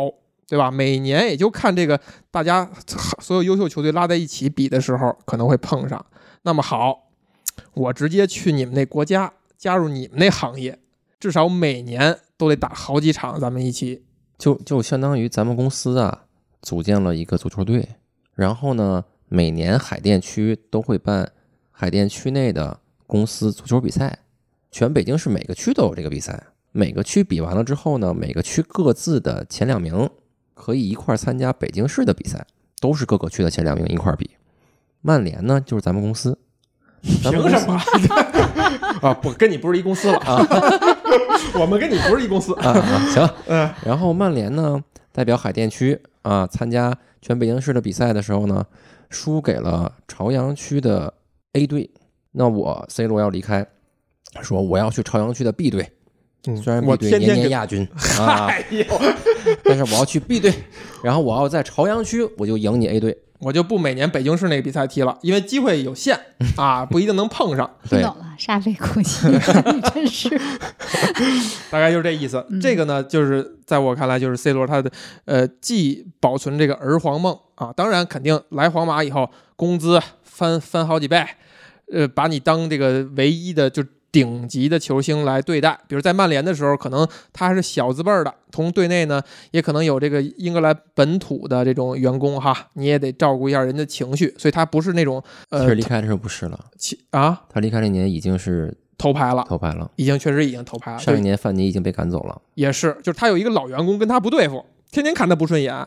对吧？每年也就看这个，大家所有优秀球队拉在一起比的时候，可能会碰上。那么好，我直接去你们那国家，加入你们那行业，至少每年都得打好几场，咱们一起。就就相当于咱们公司啊，组建了一个足球队，然后呢，每年海淀区都会办海淀区内的公司足球比赛，全北京市每个区都有这个比赛。每个区比完了之后呢，每个区各自的前两名。可以一块儿参加北京市的比赛，都是各个区的前两名一块儿比。曼联呢，就是咱们公司，凭什么 啊？不跟你不是一公司了啊？我们跟你不是一公司啊？行，嗯。然后曼联呢，代表海淀区啊，参加全北京市的比赛的时候呢，输给了朝阳区的 A 队。那我 C 罗要离开，说我要去朝阳区的 B 队。虽然 B 队年年亚军 啊，但是我要去 B 队，然后我要在朝阳区，我就赢你 A 队，我就不每年北京市那个比赛踢了，因为机会有限 啊，不一定能碰上。听懂了，煞费苦心，你真是。大概就是这意思。这个呢，就是在我看来，就是 C 罗他的呃，既保存这个儿皇梦啊，当然肯定来皇马以后工资翻翻好几倍，呃，把你当这个唯一的就。顶级的球星来对待，比如在曼联的时候，可能他是小字辈儿的，同队内呢也可能有这个英格兰本土的这种员工哈，你也得照顾一下人的情绪，所以他不是那种呃。其实离开的时候不是了，其啊，他离开那年已经是头牌了，头牌了，已经确实已经头牌了。上一年范尼已经被赶走了，也是，就是他有一个老员工跟他不对付，天天看他不顺眼，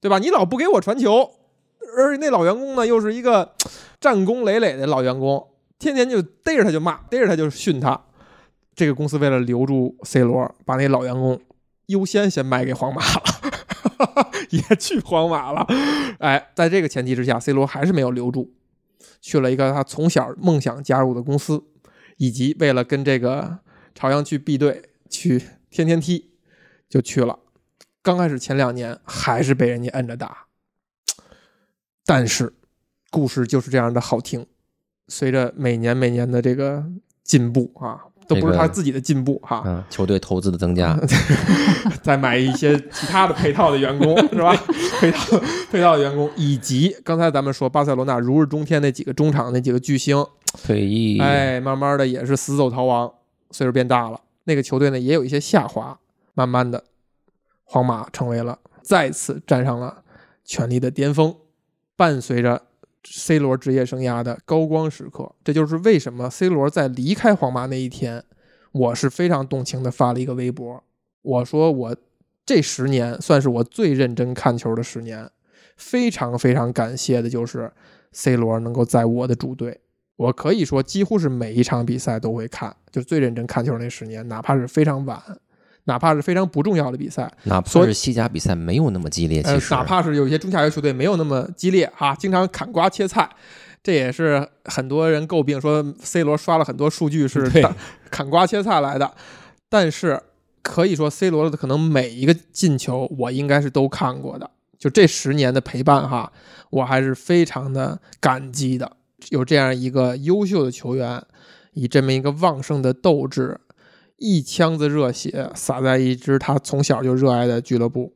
对吧？你老不给我传球，而且那老员工呢又是一个战功累累的老员工。天天就逮着他就骂，逮着他就训他。这个公司为了留住 C 罗，把那老员工优先先卖给皇马了，也去皇马了。哎，在这个前提之下，C 罗还是没有留住，去了一个他从小梦想加入的公司，以及为了跟这个朝阳区 B 队去天天踢，就去了。刚开始前两年还是被人家摁着打，但是故事就是这样的好听。随着每年每年的这个进步啊，都不是他自己的进步哈，球队投资的增加，再买一些其他的配套的员工 是吧？配套配套的员工，以及刚才咱们说巴塞罗那如日中天那几个中场那几个巨星退役，哎，慢慢的也是死走逃亡，岁数变大了，那个球队呢也有一些下滑，慢慢的，皇马成为了再次站上了权力的巅峰，伴随着。C 罗职业生涯的高光时刻，这就是为什么 C 罗在离开皇马那一天，我是非常动情的发了一个微博，我说我这十年算是我最认真看球的十年，非常非常感谢的就是 C 罗能够在我的主队，我可以说几乎是每一场比赛都会看，就最认真看球那十年，哪怕是非常晚。哪怕是非常不重要的比赛，哪怕是西甲比赛没有那么激烈，其实哪怕是有一些中下游球队没有那么激烈哈，经常砍瓜切菜，这也是很多人诟病说 C 罗刷了很多数据是砍瓜切菜来的。但是可以说 C 罗的可能每一个进球我应该是都看过的，就这十年的陪伴哈，我还是非常的感激的，有这样一个优秀的球员，以这么一个旺盛的斗志。一腔子热血洒在一支他从小就热爱的俱乐部，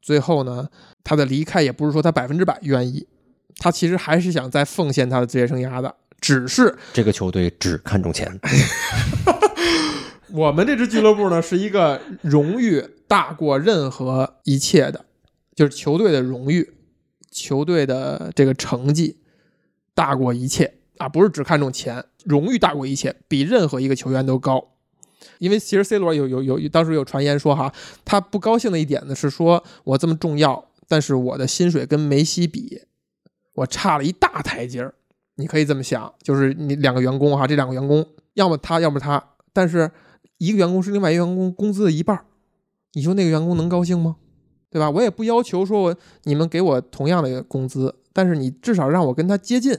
最后呢，他的离开也不是说他百分之百愿意，他其实还是想再奉献他的职业生涯的，只是这个球队只看重钱。我们这支俱乐部呢，是一个荣誉大过任何一切的，就是球队的荣誉，球队的这个成绩大过一切啊，不是只看重钱，荣誉大过一切，比任何一个球员都高。因为其实 C 罗有有有当时有传言说哈，他不高兴的一点呢是说，我这么重要，但是我的薪水跟梅西比，我差了一大台阶儿。你可以这么想，就是你两个员工哈，这两个员工要么他，要么他，但是一个员工是另外一个员工工资的一半，你说那个员工能高兴吗？对吧？我也不要求说我你们给我同样的工资，但是你至少让我跟他接近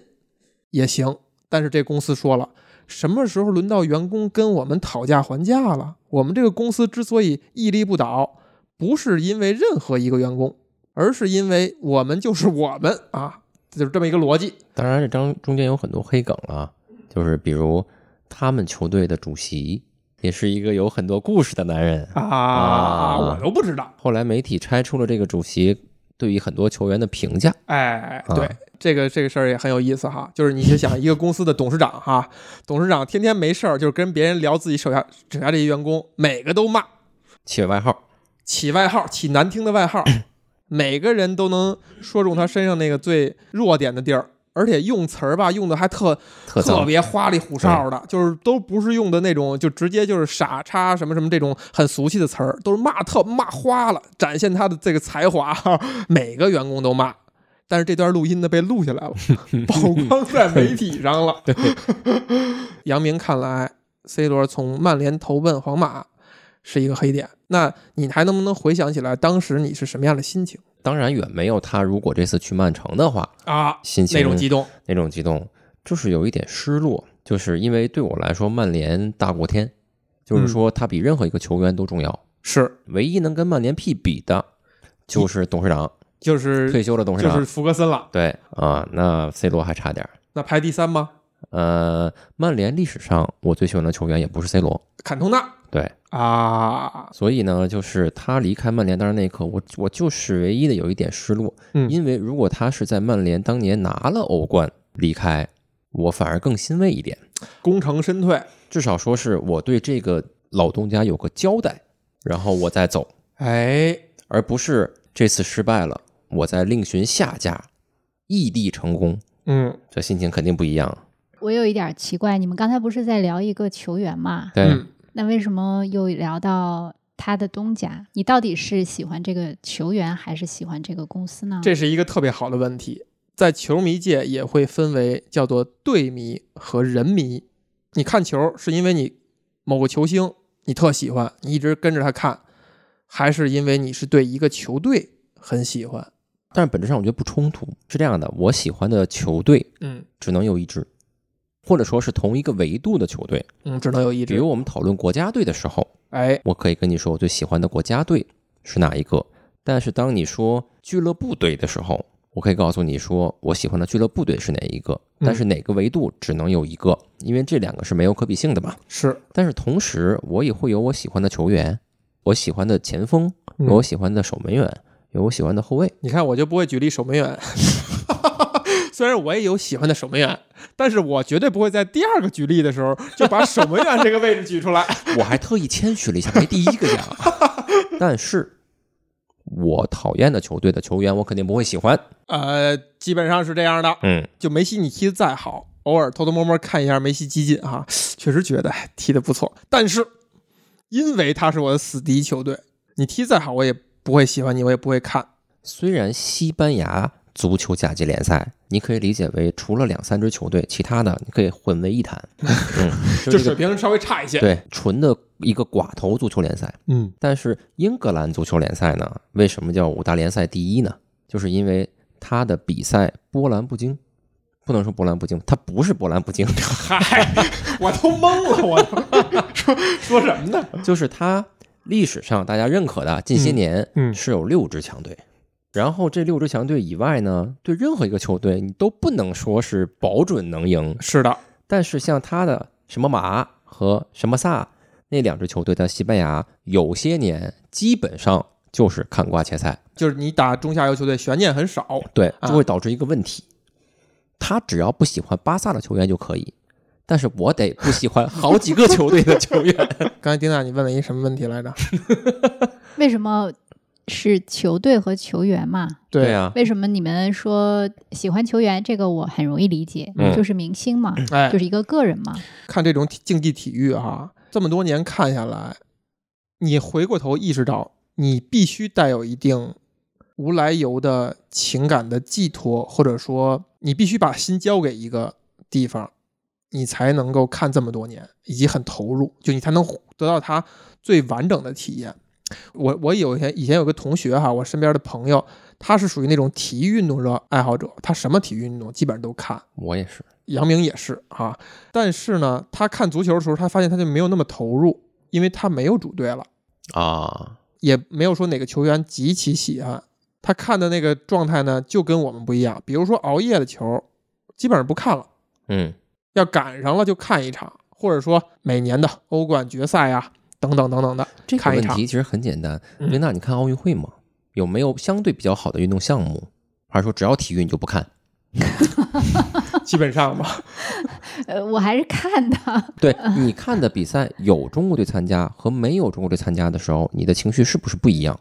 也行。但是这公司说了。什么时候轮到员工跟我们讨价还价了？我们这个公司之所以屹立不倒，不是因为任何一个员工，而是因为我们就是我们啊，就是这么一个逻辑。当然，这张中间有很多黑梗啊，就是比如他们球队的主席也是一个有很多故事的男人啊，我都不知道。后来媒体拆出了这个主席对于很多球员的评价，哎，对。这个这个事儿也很有意思哈，就是你就想一个公司的董事长哈，董事长天天没事儿就是跟别人聊自己手下手下这些员工，每个都骂，起外号，起外号，起难听的外号，每个人都能说中他身上那个最弱点的地儿，而且用词儿吧用的还特特别花里胡哨的，就是都不是用的那种，就直接就是傻叉什么什么这种很俗气的词儿，都是骂特骂花了，展现他的这个才华，每个员工都骂。但是这段录音呢被录下来了，曝光在媒体上了。杨明看来，C 罗从曼联投奔皇马是一个黑点。那你还能不能回想起来，当时你是什么样的心情？当然远没有他如果这次去曼城的话啊，心情那种激动，那种激动，就是有一点失落。就是因为对我来说，曼联大过天，就是说他比任何一个球员都重要。是唯一能跟曼联 P 比的，就是董事长。就是退休的董事长，就是福格森了。对啊，那 C 罗还差点那排第三吗？呃，曼联历史上我最喜欢的球员也不是 C 罗，坎通纳。对啊，所以呢，就是他离开曼联当时那一刻，我我就是唯一的有一点失落。嗯，因为如果他是在曼联当年拿了欧冠离开，我反而更欣慰一点。功成身退，至少说是我对这个老东家有个交代，然后我再走。哎，而不是这次失败了。我在另寻下家，异地成功，嗯，这心情肯定不一样。我有一点奇怪，你们刚才不是在聊一个球员吗？对，那为什么又聊到他的东家？你到底是喜欢这个球员，还是喜欢这个公司呢？这是一个特别好的问题，在球迷界也会分为叫做队迷和人迷。你看球是因为你某个球星你特喜欢，你一直跟着他看，还是因为你是对一个球队很喜欢？但是本质上我觉得不冲突，是这样的，我喜欢的球队，嗯，只能有一支，或者说是同一个维度的球队，嗯，只能有一支。比如我们讨论国家队的时候，哎，我可以跟你说我最喜欢的国家队是哪一个。但是当你说俱乐部队的时候，我可以告诉你说我喜欢的俱乐部队是哪一个。但是哪个维度只能有一个，因为这两个是没有可比性的嘛。是。但是同时我也会有我喜欢的球员，我喜欢的前锋，有我喜欢的守门员。有我喜欢的后卫，你看我就不会举例守门员，虽然我也有喜欢的守门员，但是我绝对不会在第二个举例的时候就把守门员这个位置举出来。我还特意谦虚了一下，没第一个讲。但是，我讨厌的球队的球员，我肯定不会喜欢。呃，基本上是这样的。嗯，就梅西，你踢的再好，偶尔偷偷摸摸看一下梅西激进哈，确实觉得踢的不错。但是，因为他是我的死敌球队，你踢再好，我也。不会喜欢你，我也不会看。虽然西班牙足球甲级联赛，你可以理解为除了两三支球队，其他的你可以混为一谈。嗯，就水平稍微差一些。对，纯的一个寡头足球联赛。嗯，但是英格兰足球联赛呢？为什么叫五大联赛第一呢？就是因为它的比赛波澜不惊，不能说波澜不惊，它不是波澜不惊。嗨，我都懵了，我 说说什么呢？就是它。历史上大家认可的，近些年嗯。是有六支强队，然后这六支强队以外呢，对任何一个球队你都不能说是保准能赢，是的。但是像他的什么马和什么萨那两支球队在西班牙，有些年基本上就是砍瓜切菜，就是你打中下游球队悬念很少，对，就会导致一个问题，他只要不喜欢巴萨的球员就可以，但是我得不喜欢好几个球队的球员。刚才丁娜，你问了一什么问题来着？为什么是球队和球员嘛？对啊，为什么你们说喜欢球员？这个我很容易理解，嗯就是明星嘛，哎就，是一个个人嘛。看这种竞技体育哈，这么多年看下来，你回过头意识到，你必须带有一定无来由的情感的寄托，或者说你必须把心交给一个地方，你才能够看这么多年，以及很投入，就你才能得到它最完整的体验。我我有以前以前有个同学哈，我身边的朋友，他是属于那种体育运动热爱好者，他什么体育运动基本上都看。我也是，杨明也是啊，但是呢，他看足球的时候，他发现他就没有那么投入，因为他没有主队了，啊，也没有说哪个球员极其喜欢。他看的那个状态呢，就跟我们不一样。比如说熬夜的球，基本上不看了，嗯，要赶上了就看一场，或者说每年的欧冠决赛呀、等等等等的，这个问题其实很简单。嗯琳娜，你看奥运会吗？有没有相对比较好的运动项目？还是说只要体育你就不看？基本上吧。呃，我还是看的。对你看的比赛有中国队参加和没有中国队参加的时候，你的情绪是不是不一样？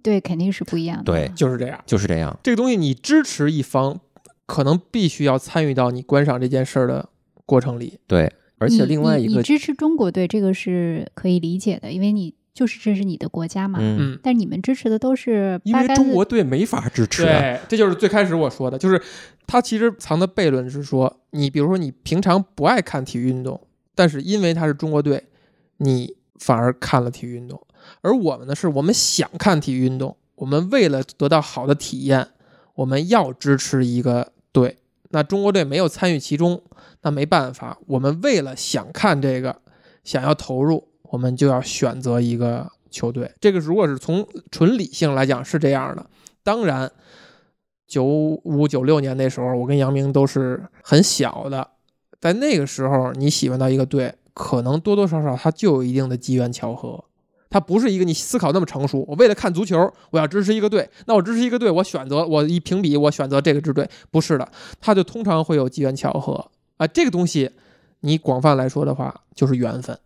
对，肯定是不一样的。对，就是这样。就是这样。这个东西你支持一方，可能必须要参与到你观赏这件事儿的过程里。对，而且另外一个，你你支持中国队，这个是可以理解的，因为你就是这是你的国家嘛。嗯，嗯，但你们支持的都是因为中国队没法支持啊。对，这就是最开始我说的，就是他其实藏的悖论是说，你比如说你平常不爱看体育运动，但是因为他是中国队，你反而看了体育运动。而我们呢，是我们想看体育运动，我们为了得到好的体验，我们要支持一个队。那中国队没有参与其中，那没办法，我们为了想看这个，想要投入，我们就要选择一个球队。这个如果是从纯理性来讲是这样的，当然，九五九六年那时候，我跟杨明都是很小的，在那个时候你喜欢到一个队，可能多多少少它就有一定的机缘巧合。它不是一个你思考那么成熟。我为了看足球，我要支持一个队，那我支持一个队，我选择我一评比，我选择这个支队，不是的，它就通常会有机缘巧合啊。这个东西，你广泛来说的话，就是缘分。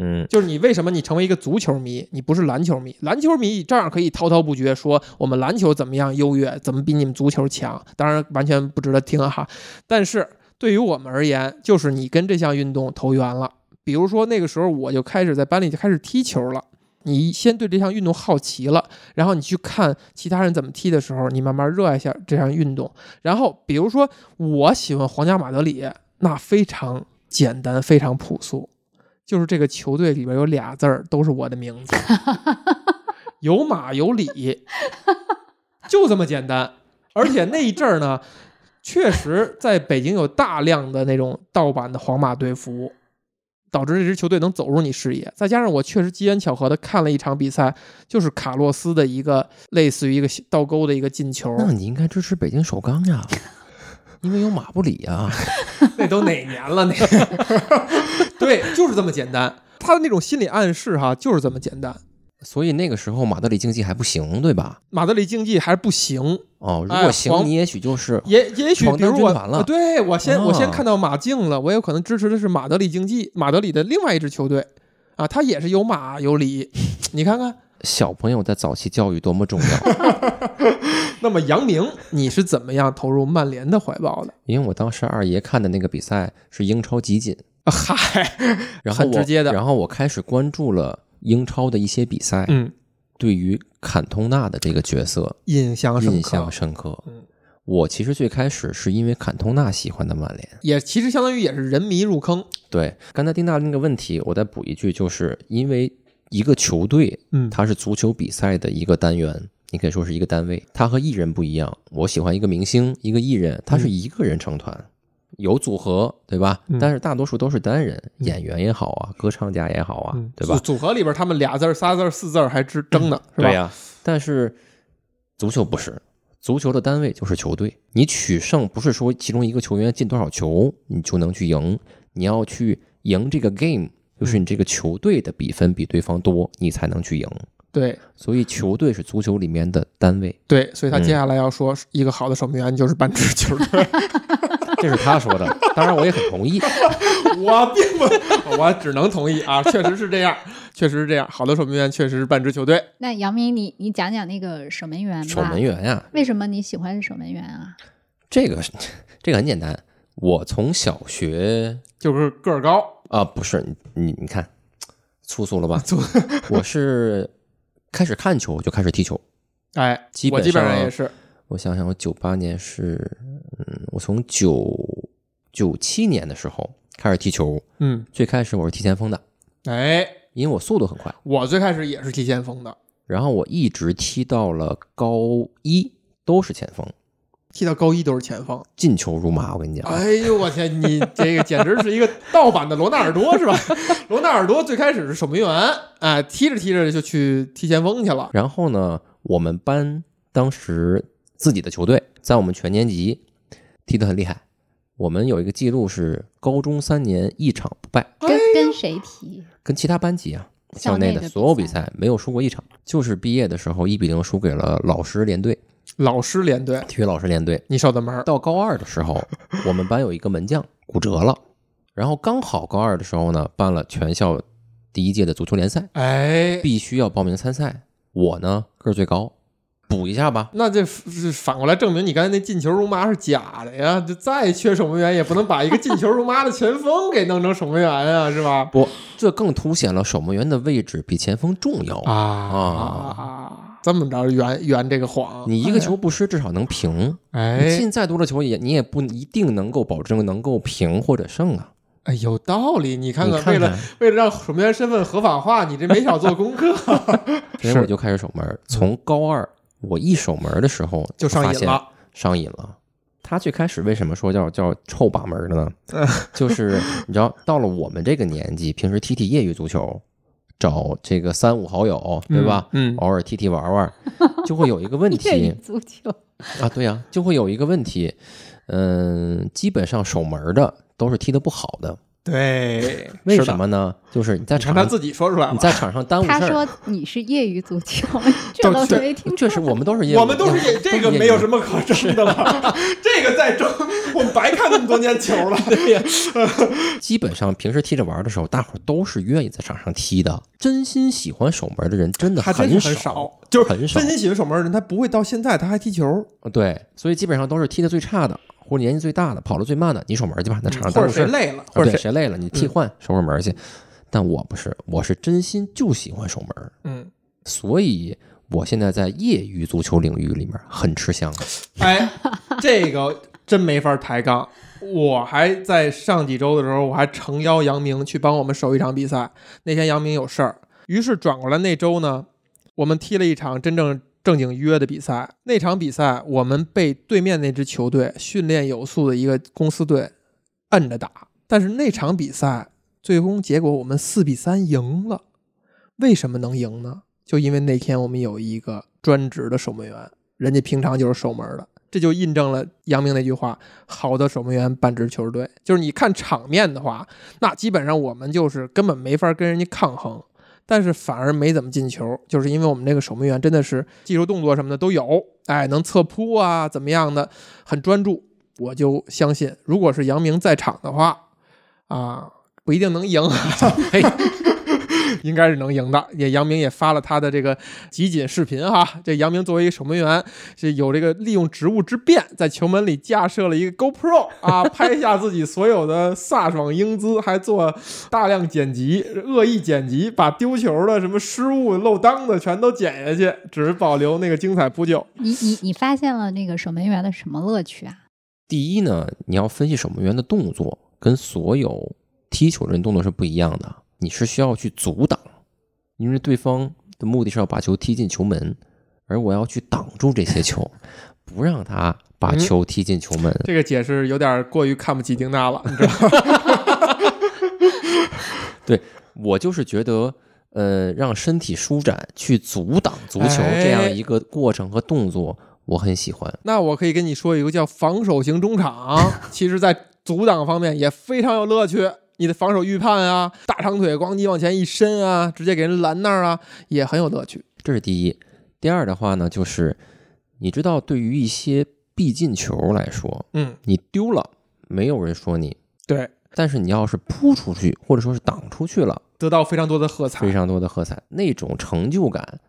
嗯，就是你为什么你成为一个足球迷，你不是篮球迷？篮球迷照样可以滔滔不绝说我们篮球怎么样优越，怎么比你们足球强。当然完全不值得听哈。但是对于我们而言，就是你跟这项运动投缘了。比如说那个时候我就开始在班里就开始踢球了。你先对这项运动好奇了，然后你去看其他人怎么踢的时候，你慢慢热爱一下这项运动。然后比如说我喜欢皇家马德里，那非常简单，非常朴素。就是这个球队里边有俩字儿，都是我的名字，有马有里，就这么简单。而且那一阵儿呢，确实在北京有大量的那种盗版的皇马队服，导致这支球队能走入你视野。再加上我确实机缘巧合的看了一场比赛，就是卡洛斯的一个类似于一个倒钩的一个进球，那你应该支持北京首钢呀，因为有马布里呀。那都哪年了？那 个对，就是这么简单。他的那种心理暗示哈，就是这么简单。所以那个时候马德里竞技还不行，对吧？马德里竞技还是不行，哦，如哎果行，黄你也许就是也也许闯比如我对我先、我先哦看到马竞了，我有可能支持的是马德里竞技，马德里的另外一支球队啊，他也是有马有里，你看看。小朋友的早期教育多么重要。那么杨明，你是怎么样投入曼联的怀抱的？因为我当时二爷看的那个比赛是英超集锦，啊嗨，然后我很直接的然后我开始关注了英超的一些比赛，嗯，对于坎通纳的这个角色印象深刻，印象深刻。嗯我其实最开始是因为坎通纳喜欢的曼联。也其实相当于也是人迷入坑，对，刚才丁大那个问题，我再补一句，就是因为一个球队，嗯它是足球比赛的一个单元，你可以说是一个单位，他和艺人不一样。我喜欢一个明星，一个艺人，他是一个人成团，有组合，对吧？嗯但是大多数都是单人，演员也好啊，歌唱家也好啊，嗯，对吧？组组合里边他们俩字儿、仨字儿、四字儿还争争呢，是吧？对呀、但是足球不是，足球的单位就是球队。你取胜不是说其中一个球员进多少球你就能去赢，你要去赢这个 game，就是你这个球队的比分比对方多，你才能去赢。对所以球队是足球里面的单位，对，所以他接嗯下来要说，一个好的守门员就是半支球队。这是他说的，当然我也很同意。我并不，我只能同意啊，确实是这样，确实是这样。好的守门员确实是半支球队。那杨明，你你讲讲那个守门员吧。守门员呀、为什么你喜欢守门员啊？这个这个很简单，我从小学就是个儿高，啊，不是你你你看粗俗了吧？我是开始看球就开始踢球，哎，基本我基本上上也是。我想想，我九八年是，嗯，我从九九七年的时候开始踢球，嗯，最开始我是踢前锋的，哎，因为我速度很快，我最开始也是踢前锋的，然后我一直踢到了高一都是前锋，踢到高一都是前锋。进球如麻，我跟你讲，哎呦我天，你这个简直是一个盗版的罗纳尔多是吧？罗纳尔多最开始是守门员，哎，踢着踢着就去踢前锋去了。然后呢，我们班当时自己的球队在我们全年级踢得很厉害，我们有一个记录是高中三年一场不败，跟跟谁踢？跟其他班级啊。校内的所有比赛赛没有输过一场，就是毕业的时候一比零输给了老师连队，老师连队，体育老师连队。你守的门儿，到高二的时候，我们班有一个门将骨折了，然后刚好高二的时候呢，办了全校第一届的足球联赛，哎，必须要报名参赛。我呢个儿最高，补一下吧。那这是反过来证明你刚才那进球如麻是假的呀！就再缺守门员，也不能把一个进球如麻的前锋给弄成守门员啊，是吧？不，这更凸显了守门员的位置比前锋重要。啊啊，这么着圆圆这个谎，你一个球不失，至少能平。你哎，进再多的球也，你也不一定能够保证能够平或者胜啊。哎，有道理。你看你看为了为了让守门员身份合法化，你这没少做功课，所以我就开始守门。从高二我一守门的时候就上发现瘾了。上瘾了。他最开始为什么说叫叫臭把门的呢？就是你知道，到了我们这个年纪，平时踢踢业余足球，找这个三五好友，对吧？嗯，嗯偶尔踢踢玩玩，就会有一个问 业余题足球。啊，对呀、就会有一个问题，嗯，基本上守门的都是踢得不好的，对，为什么呢？就是你在场上他自己说出来。你在场上耽误事儿。他说你是业余足球，这都确都是没听确实，我们都是业余我们都是业这个没有什么可争的了，这个再争，我们白看那么多年球了。对呀，基本上平时踢着玩的时候，大伙儿都是愿意在场上踢的。真心喜欢守门的人真的还真是很少，就是很少真。心喜欢守门的人，他不会到现在他还踢球，对，所以基本上都是踢的最差的，或者年纪最大的，跑得最慢的，你守门去吧，那场上或者。谁累了，或者谁，谁累了，你替换守守门去。但我不是，我是真心就喜欢守门，嗯，所以我现在在业余足球领域里面很吃香。哎，这个真没法抬杠。我还在上几周的时候，我还诚邀杨明去帮我们守一场比赛。那天杨明有事儿，于是转过来那周呢，我们踢了一场真正正经约的比赛。那场比赛，我们被对面那支球队训练有素的一个公司队摁着打，但是那场比赛最终结果我们四比三赢了。为什么能赢呢？就因为那天我们有一个专职的守门员，人家平常就是守门的，这就印证了杨明那句话：好的守门员半支球队。就是你看场面的话，那基本上我们就是根本没法跟人家抗衡，但是反而没怎么进球，就是因为我们这个守门员真的是技术动作什么的都有，哎，能侧扑啊，怎么样的，很专注。我就相信，如果是杨明在场的话，啊，不一定能赢，嘿，应该是能赢的。也杨明也发了他的这个集锦视频哈。这杨明作为一个守门员，是有这个利用职务之便，在球门里架设了一个 GoPro 啊，拍下自己所有的飒爽英姿，还做大量剪辑，恶意剪辑，把丢球的、什么失误、漏裆的全都剪下去，只保留那个精彩扑救。你你你发现了那个守门员的什么乐趣啊？第一呢，你要分析守门员的动作，跟所有踢球人动作是不一样的。你是需要去阻挡，因为对方的目的是要把球踢进球门，而我要去挡住这些球，不让他把嗯球踢进球门。这个解释有点过于看不起丁娜了，你知道吗？我就是觉得，呃，让身体舒展去阻挡足球哎这样一个过程和动作，我很喜欢。那我可以跟你说一个叫防守型中场，其实在阻挡方面也非常有乐趣。你的防守预判啊，大长腿咣叽往前一伸啊，直接给人拦那儿啊，也很有乐趣。这是第一。第二的话呢，就是你知道，对于一些必进球来说，嗯，你丢了，没有人说你。对，但是你要是扑出去，或者说是挡出去了，得到非常多的喝彩，非常多的喝彩，那种成就感，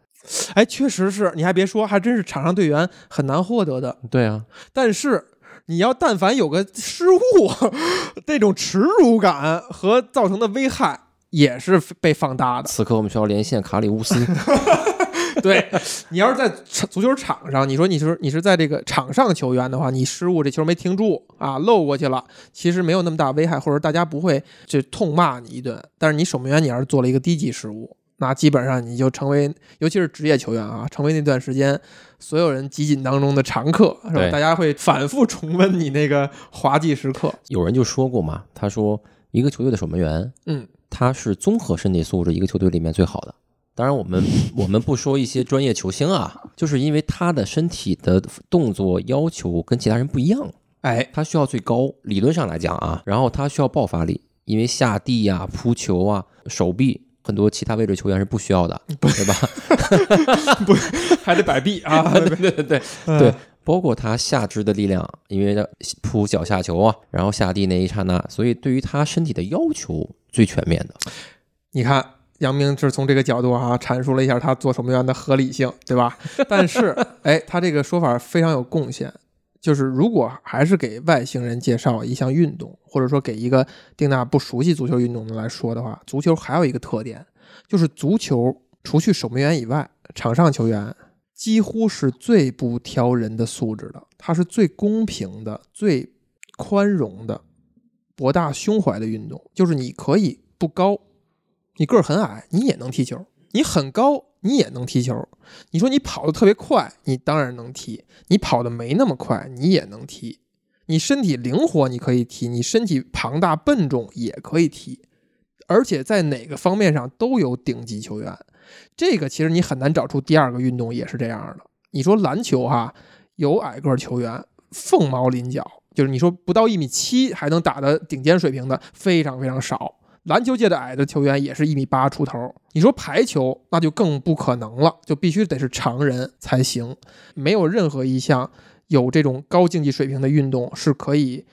哎，确实是你还别说，还真是场上队员很难获得的。对啊，但是你要但凡有个失误，这种耻辱感和造成的危害也是被放大的。此刻我们需要连线卡里乌斯。对你要是在足球场上，你说你是你是在这个场上球员的话，你失误这球没停住啊，漏过去了，其实没有那么大危害，或者大家不会就痛骂你一顿。但是你守门员你要是做了一个低级失误，那基本上你就成为，尤其是职业球员啊，成为那段时间所有人集锦当中的常客，是吧？大家会反复重温你那个滑稽时刻。有人就说过嘛，他说一个球队的守门员，嗯，他是综合身体素质一个球队里面最好的。当然，我们 我们不说一些专业球星啊，就是因为他的身体的动作要求跟其他人不一样，哎，他需要最高，理论上来讲啊，然后他需要爆发力，因为下地呀、扑球啊、手臂，很多其他位置球员是不需要的，对吧？不，还得摆臂啊，对对对对对，包括他下肢的力量，因为扑脚下球啊，然后下地那一刹那，所以对于他身体的要求最全面的，你看。杨明是从这个角度啊阐述了一下他做守门员的合理性，对吧？但是，哎，他这个说法非常有贡献。就是如果还是给外星人介绍一项运动，或者说给一个丁娜不熟悉足球运动的来说的话，足球还有一个特点，就是足球除去守门员以外，场上球员几乎是最不挑人的素质的，它是最公平的、最宽容的、博大胸怀的运动。就是你可以不高。你个儿很矮，你也能踢球；你很高，你也能踢球。你说你跑得特别快，你当然能踢；你跑得没那么快，你也能踢。你身体灵活，你可以踢；你身体庞大笨重，也可以踢。而且在哪个方面上都有顶级球员。这个其实你很难找出第二个运动也是这样的。你说篮球哈，有矮个球员凤毛麟角，就是你说不到一米七还能打的顶尖水平的非常非常少。篮球界的矮的球员也是一米八出头，你说排球那就更不可能了，就必须得是常人才行。没有任何一项有这种高竞技水平的运动是可以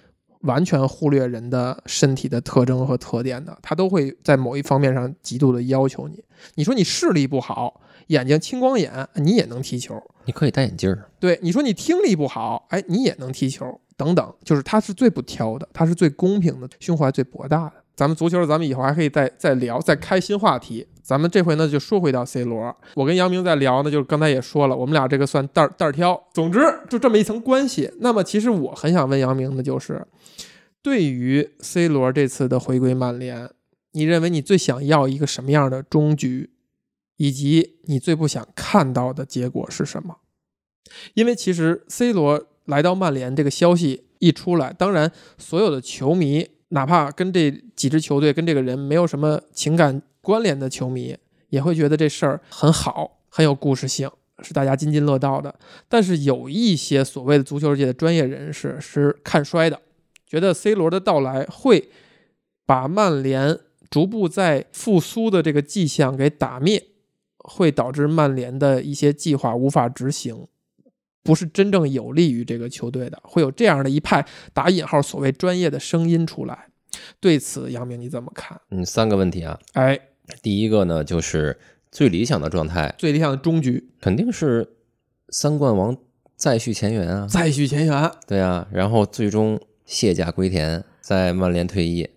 完全忽略人的身体的特征和特点的，他都会在某一方面上极度的要求你。你说你视力不好，眼睛青光眼，你也能踢球，你可以戴眼镜儿。对，你说你听力不好，哎，你也能踢球，等等，就是他是最不挑的，他是最公平的，胸怀最博大的。咱们足球，咱们以后还可以再再聊，再开新话题。咱们这回呢，就说回到 C 罗。我跟杨明在聊呢，就是刚才也说了，我们俩这个算蛋蛋挑。总之，就这么一层关系。那么，其实我很想问杨明的就是，对于 C 罗这次的回归曼联，你认为你最想要一个什么样的终局，以及你最不想看到的结果是什么？因为其实 C 罗来到曼联这个消息一出来，当然所有的球迷。哪怕跟这几支球队、跟这个人没有什么情感关联的球迷，也会觉得这事儿很好，很有故事性，是大家津津乐道的。但是有一些所谓的足球界的专业人士是看衰的，觉得 C 罗的到来会把曼联逐步在复苏的这个迹象给打灭，会导致曼联的一些计划无法执行。不是真正有利于这个球队的，会有这样的一派打引号所谓专业的声音出来。对此，杨明你怎么看？嗯，三个问题啊。哎，第一个呢，就是最理想的状态，最理想的终局肯定是三冠王再续前缘啊，再续前缘。对啊，然后最终卸甲归田，在曼联退役，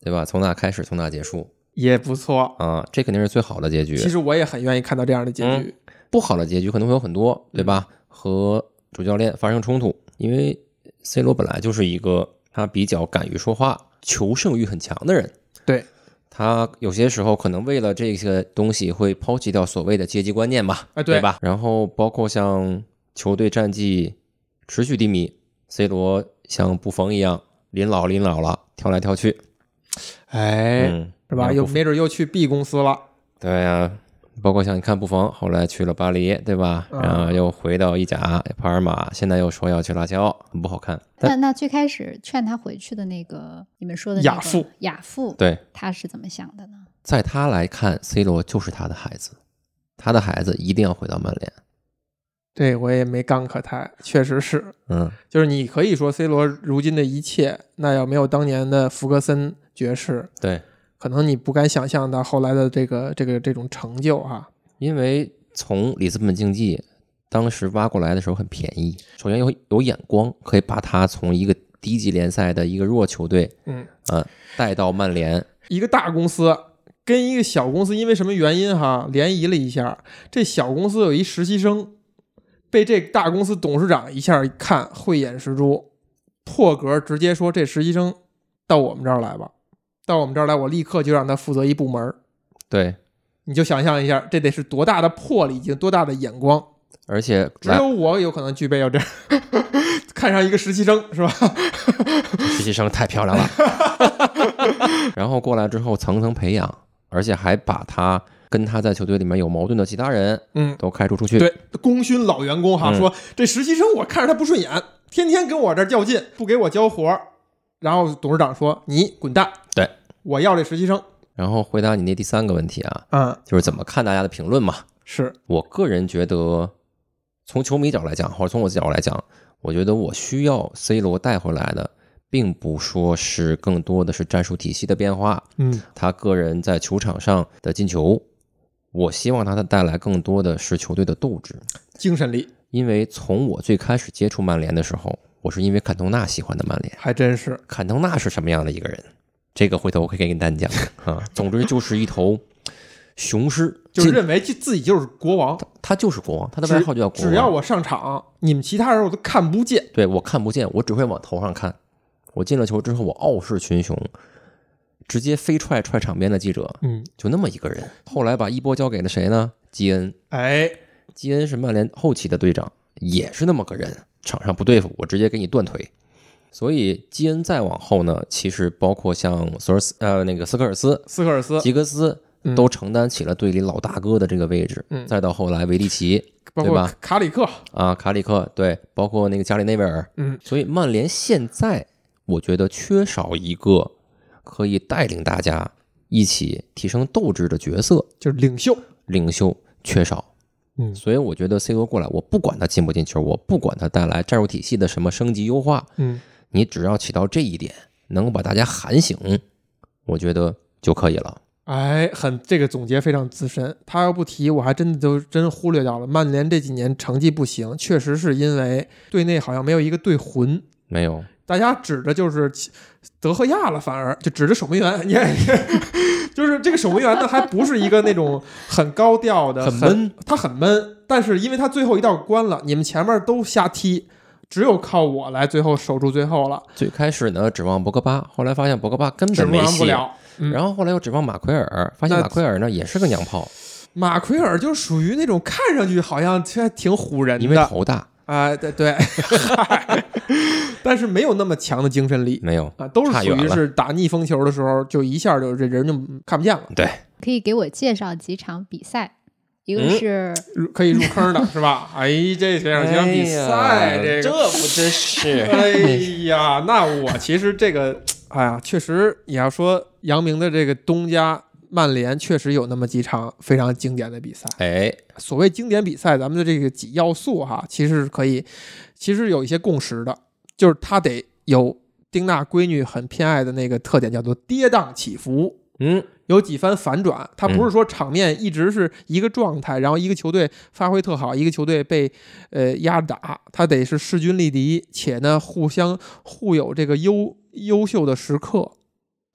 对吧？从那开始，从那结束也不错啊，这肯定是最好的结局。其实我也很愿意看到这样的结局。不好的结局可能会有很多，对吧？和主教练发生冲突，因为 C 罗本来就是一个他比较敢于说话、求胜欲很强的人。对，他有些时候可能为了这些东西会抛弃掉所谓的阶级观念吧，对吧？然后包括像球队战绩持续低迷，C 罗像布冯一样临老临老了，跳来跳去，哎，是吧？又没准又去 B 公司了。对呀。包括像你看布冯后来去了巴黎，对吧？然后又回到意甲帕尔马，现在又说要去拉齐奥，很不好看。那那最开始劝他回去的那个，你们说的亚父，亚父，对，他是怎么想的呢？在他来看，C 罗就是他的孩子，他的孩子一定要回到曼联。对我也没杠可抬，确实是，嗯，就是你可以说 C 罗如今的一切，那要没有当年的福格森爵士，对，可能你不敢想象到后来的这个这个这种成就哈。因为从里斯本竞技当时挖过来的时候很便宜，首先有有眼光，可以把他从一个低级联赛的一个弱球队，嗯，呃，带到曼联，一个大公司跟一个小公司因为什么原因哈联谊了一下，这小公司有一实习生。被这大公司董事长一下一看，慧眼识珠，破格直接说：“这实习生到我们这儿来吧，到我们这儿来，我立刻就让他负责一部门。”对，你就想象一下，这得是多大的魄力，已经多大的眼光，而且只有我有可能具备要这样 看上一个实习生，是吧？实习生太漂亮了，然后过来之后层层培养，而且还把他。跟他在球队里面有矛盾的其他人，嗯，都开除出去。对，功勋老员工哈，说这实习生我看着他不顺眼，天天跟我这较劲，不给我交活然后董事长说：“你滚蛋！”对，我要这实习生。然后回答你那第三个问题啊，嗯，就是怎么看大家的评论嘛？是我个人觉得，从球迷角度来讲，或者从我角度来讲，我觉得我需要 C 罗带回来的，并不说是更多的是战术体系的变化，嗯，他个人在球场上的进球。我希望他带来更多的是球队的斗志、精神力。因为从我最开始接触曼联的时候，我是因为坎通纳喜欢的曼联，还真是。坎通纳是什么样的一个人？这个回头我可以给你单讲 啊。总之就是一头雄狮，就认为自己就是国王，他就是国王，他的外号就叫国王。只要我上场，你们其他人我都看不见。对我看不见，我只会往头上看。我进了球之后，我傲视群雄。直接飞踹踹场边的记者，嗯，就那么一个人。后来把一波交给了谁呢？基恩。哎，基恩是曼联后期的队长，也是那么个人。场上不对付，我直接给你断腿。所以基恩再往后呢，其实包括像索尔斯呃那个斯科尔斯、斯科尔斯、吉格斯都承担起了队里老大哥的这个位置。嗯，再到后来维利奇，对吧？卡里克啊，卡里克对，包括那个加里内维尔。嗯，所以曼联现在我觉得缺少一个。可以带领大家一起提升斗志的角色，就是领袖。领袖缺少，嗯，所以我觉得 C 罗过来，我不管他进不进球，我不管他带来战术体系的什么升级优化，嗯，你只要起到这一点，能够把大家喊醒，我觉得就可以了。哎，很这个总结非常资深，他要不提，我还真的就真忽略掉了。曼联这几年成绩不行，确实是因为队内好像没有一个队魂，没有。大家指的就是德赫亚了，反而就指着守门员，你看，就是这个守门员呢，还不是一个那种很高调的，很闷，他很闷。但是因为他最后一道关了，你们前面都瞎踢，只有靠我来最后守住最后了。最开始呢，指望博格巴，后来发现博格巴根本没戏，然后后来又指望马奎尔，发现马奎尔呢也是个娘炮。马奎尔就属于那种看上去好像还挺唬人的，因为头大。啊，对对，但是没有那么强的精神力，没有啊，都是属于是打逆风球的时候，就一下就这人就看不见了。对，可以给我介绍几场比赛，一个是可以入坑的，是吧？哎，这这两场比赛，这这不真是？哎呀，那我其实这个，哎呀，确实你要说杨明的这个东家。曼联确实有那么几场非常经典的比赛。哎，所谓经典比赛，咱们的这个几要素哈，其实是可以，其实有一些共识的，就是他得有丁娜闺女很偏爱的那个特点，叫做跌宕起伏。嗯，有几番反转，他不是说场面一直是一个状态，然后一个球队发挥特好，一个球队被呃压打，他得是势均力敌，且呢互相互有这个优优秀的时刻。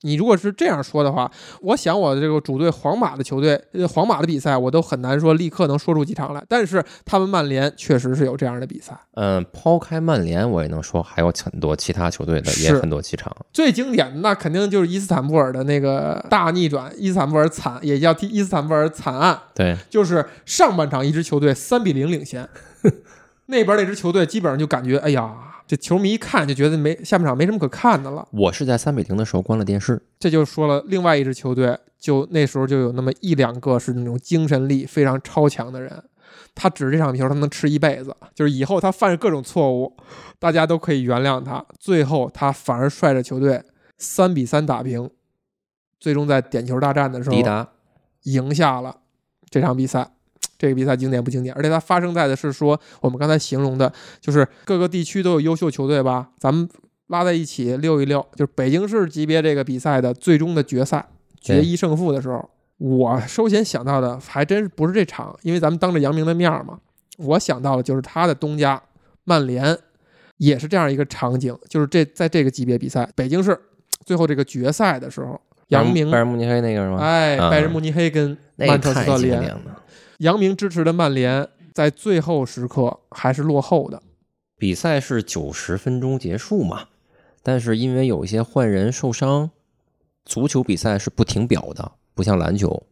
你如果是这样说的话，我想我的这个主队皇马的球队，皇马的比赛我都很难说立刻能说出几场来。但是他们曼联确实是有这样的比赛。嗯，抛开曼联，我也能说还有很多其他球队的也很多几场。最经典的那肯定就是伊斯坦布尔的那个大逆转，伊斯坦布尔惨也叫踢伊斯坦布尔惨案。对，就是上半场一支球队三比零领先，那边那支球队基本上就感觉哎呀。这球迷一看就觉得没下半场没什么可看的了。我是在三比零的时候关了电视。这就说了，另外一支球队就那时候就有那么一两个是那种精神力非常超强的人，他指这场球他能吃一辈子，就是以后他犯各种错误，大家都可以原谅他。最后他反而率着球队三比三打平，最终在点球大战的时候抵达赢下了这场比赛。这个比赛经典不经典？而且它发生在的是说我们刚才形容的，就是各个地区都有优秀球队吧，咱们拉在一起溜一溜，就是北京市级别这个比赛的最终的决赛，决一胜负的时候，我首先想到的还真不是这场，因为咱们当着杨明的面嘛，我想到的就是他的东家曼联，也是这样一个场景，就是这在这个级别比赛，北京市最后这个决赛的时候。杨明，拜仁慕尼黑那个是吗？哎，拜仁慕尼黑跟曼彻斯特联，杨明支持的曼联在最后时刻还是落后的。比赛是九十分钟结束嘛？但是因为有一些换人受伤，足球比赛是不停表的，不像篮球，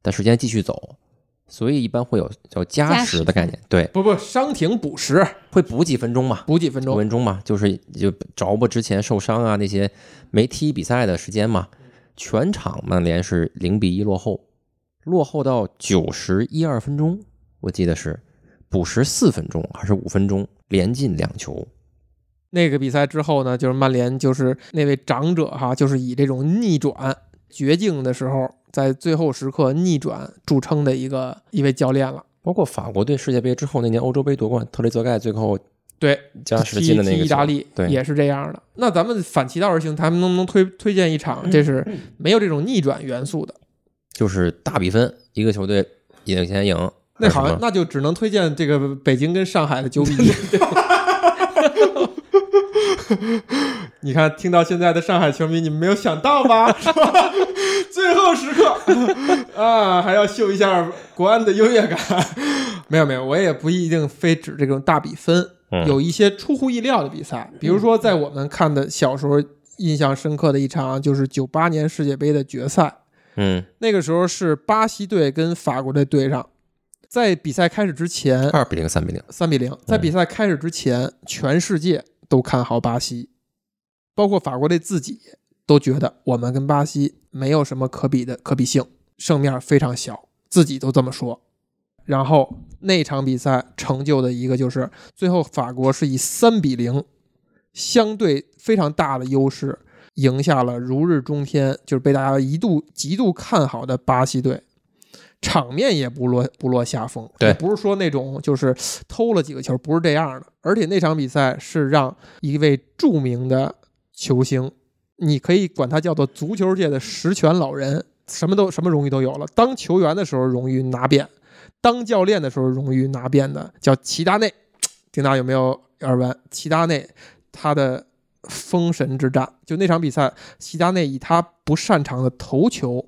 但时间继续走，所以一般会有叫加时的概念。对，不不，伤停补时会补几分钟嘛？补几分钟？五分钟嘛，就是就着不之前受伤啊那些没踢比赛的时间嘛。全场曼联是零比一落后，落后到九十一二分钟，我记得是补时四分钟还是五分钟，连进两球。那个比赛之后呢，就是曼联就是那位长者哈，就是以这种逆转绝境的时候，在最后时刻逆转著称的一个一位教练了。包括法国队世界杯之后那年欧洲杯夺冠，特雷泽盖最后。对，加时进的那个意大利也是这样的。那咱们反其道而行，他们能不能推推荐一场？这是没有这种逆转元素的，就是大比分，一个球队领先赢。那好，那就只能推荐这个北京跟上海的九比一。你看，听到现在的上海球迷，你们没有想到吧？最后时刻啊，还要秀一下国安的优越感。没有没有，我也不一定非指这种大比分。有一些出乎意料的比赛，比如说在我们看的小时候印象深刻的一场，就是九八年世界杯的决赛。嗯，那个时候是巴西队跟法国队对上，在比赛开始之前，二比零、三比零、三比零，在比赛开始之前，全世界都看好巴西，包括法国队自己都觉得我们跟巴西没有什么可比的可比性，胜面非常小，自己都这么说。然后那场比赛成就的一个就是，最后法国是以三比零，相对非常大的优势赢下了如日中天，就是被大家一度极度看好的巴西队，场面也不落不落下风。对，不是说那种就是偷了几个球，不是这样的。而且那场比赛是让一位著名的球星，你可以管他叫做足球界的十全老人，什么都什么荣誉都有了。当球员的时候荣誉拿遍。当教练的时候，荣誉拿遍的叫齐达内，丁大有没有耳闻？齐达内他的封神之战，就那场比赛，齐达内以他不擅长的头球，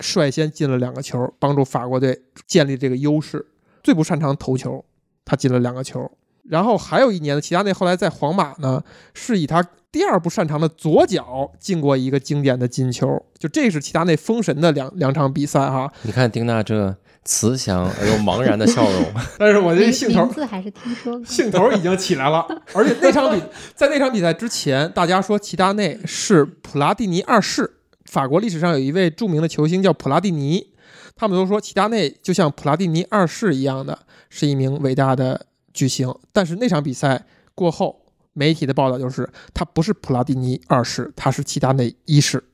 率先进了两个球，帮助法国队建立这个优势。最不擅长头球，他进了两个球。然后还有一年的齐达内，后来在皇马呢，是以他第二不擅长的左脚进过一个经典的进球。就这是齐达内封神的两两场比赛哈。你看丁娜这。慈祥而又茫然的笑容，但是我这兴头字还是听说过，兴头已经起来了。而且那场比 在那场比赛之前，大家说齐达内是普拉蒂尼二世，法国历史上有一位著名的球星叫普拉蒂尼，他们都说齐达内就像普拉蒂尼二世一样的是一名伟大的巨星。但是那场比赛过后，媒体的报道就是他不是普拉蒂尼二世，他是齐达内一世。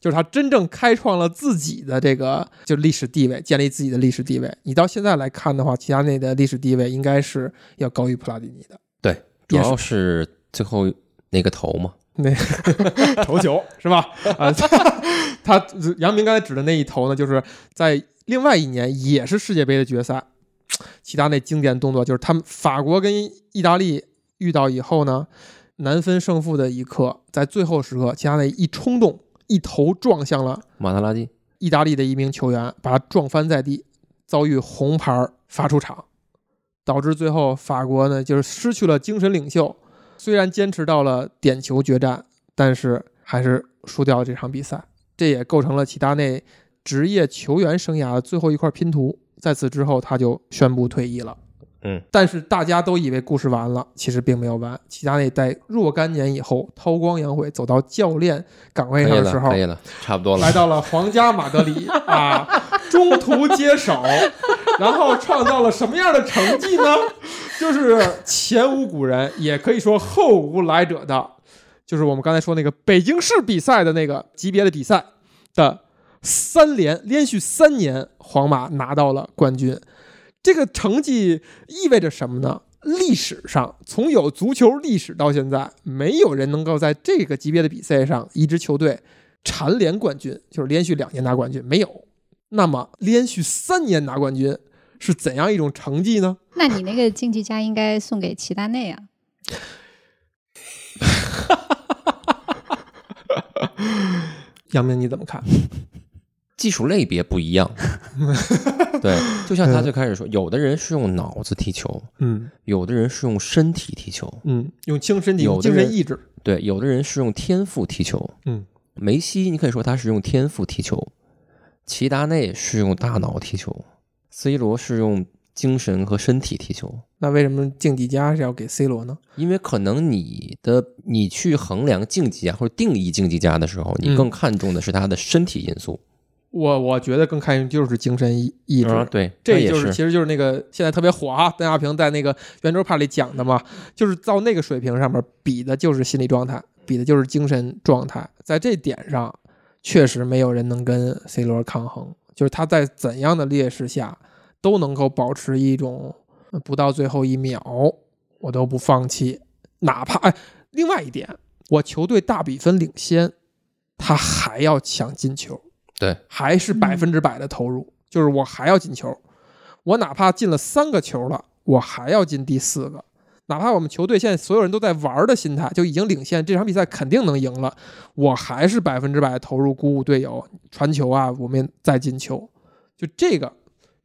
就是他真正开创了自己的这个就历史地位，建立自己的历史地位。你到现在来看的话，齐达内的历史地位应该是要高于普拉蒂尼的。对，主要是最后那个头嘛，那 头球是吧？啊，他杨明刚才指的那一头呢，就是在另外一年也是世界杯的决赛，齐达内经典动作就是他们法国跟意大利遇到以后呢，难分胜负的一刻，在最后时刻，齐达内一冲动。一头撞向了马特拉蒂，意大利的一名球员，把他撞翻在地，遭遇红牌罚出场，导致最后法国呢就是失去了精神领袖。虽然坚持到了点球决战，但是还是输掉了这场比赛。这也构成了齐达内职业球员生涯的最后一块拼图。在此之后，他就宣布退役了。嗯，但是大家都以为故事完了，其实并没有完。齐达内在若干年以后韬光养晦，走到教练岗位上的时候，可以了，差不多了，来到了皇家马德里 啊，中途接手，然后创造了什么样的成绩呢？就是前无古人，也可以说后无来者的，就是我们刚才说那个北京市比赛的那个级别的比赛的三连连续三年，皇马拿到了冠军。这个成绩意味着什么呢？历史上，从有足球历史到现在，没有人能够在这个级别的比赛上，一支球队蝉联冠军，就是连续两年拿冠军，没有。那么，连续三年拿冠军是怎样一种成绩呢？那你那个竞技家应该送给齐达内啊。杨明，你怎么看？技术类别不一样，对，就像他最开始说，有的人是用脑子踢球，嗯，有的人是用身体踢球，嗯，用精神体，用精神意志，对，有的人是用天赋踢球，嗯，梅西，你可以说他是用天赋踢球，齐达内是用大脑踢球，C 罗是用精神和身体踢球。那为什么竞技家是要给 C 罗呢？因为可能你的你去衡量竞技家或者定义竞技家的时候，你更看重的是他的身体因素。我我觉得更看重就是精神意意志，对，这就是其实就是那个现在特别火啊，邓亚萍在那个圆桌派里讲的嘛，就是到那个水平上面比的就是心理状态，比的就是精神状态，在这点上确实没有人能跟 C 罗抗衡，就是他在怎样的劣势下都能够保持一种不到最后一秒我都不放弃，哪怕哎，另外一点，我球队大比分领先，他还要抢进球。对，还是百分之百的投入，就是我还要进球，我哪怕进了三个球了，我还要进第四个，哪怕我们球队现在所有人都在玩的心态就已经领先，这场比赛肯定能赢了，我还是百分之百投入，鼓舞队友，传球啊，我们再进球，就这个，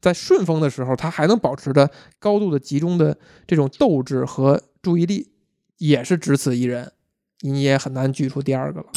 在顺风的时候，他还能保持着高度的集中的这种斗志和注意力，也是只此一人，你也很难举出第二个了。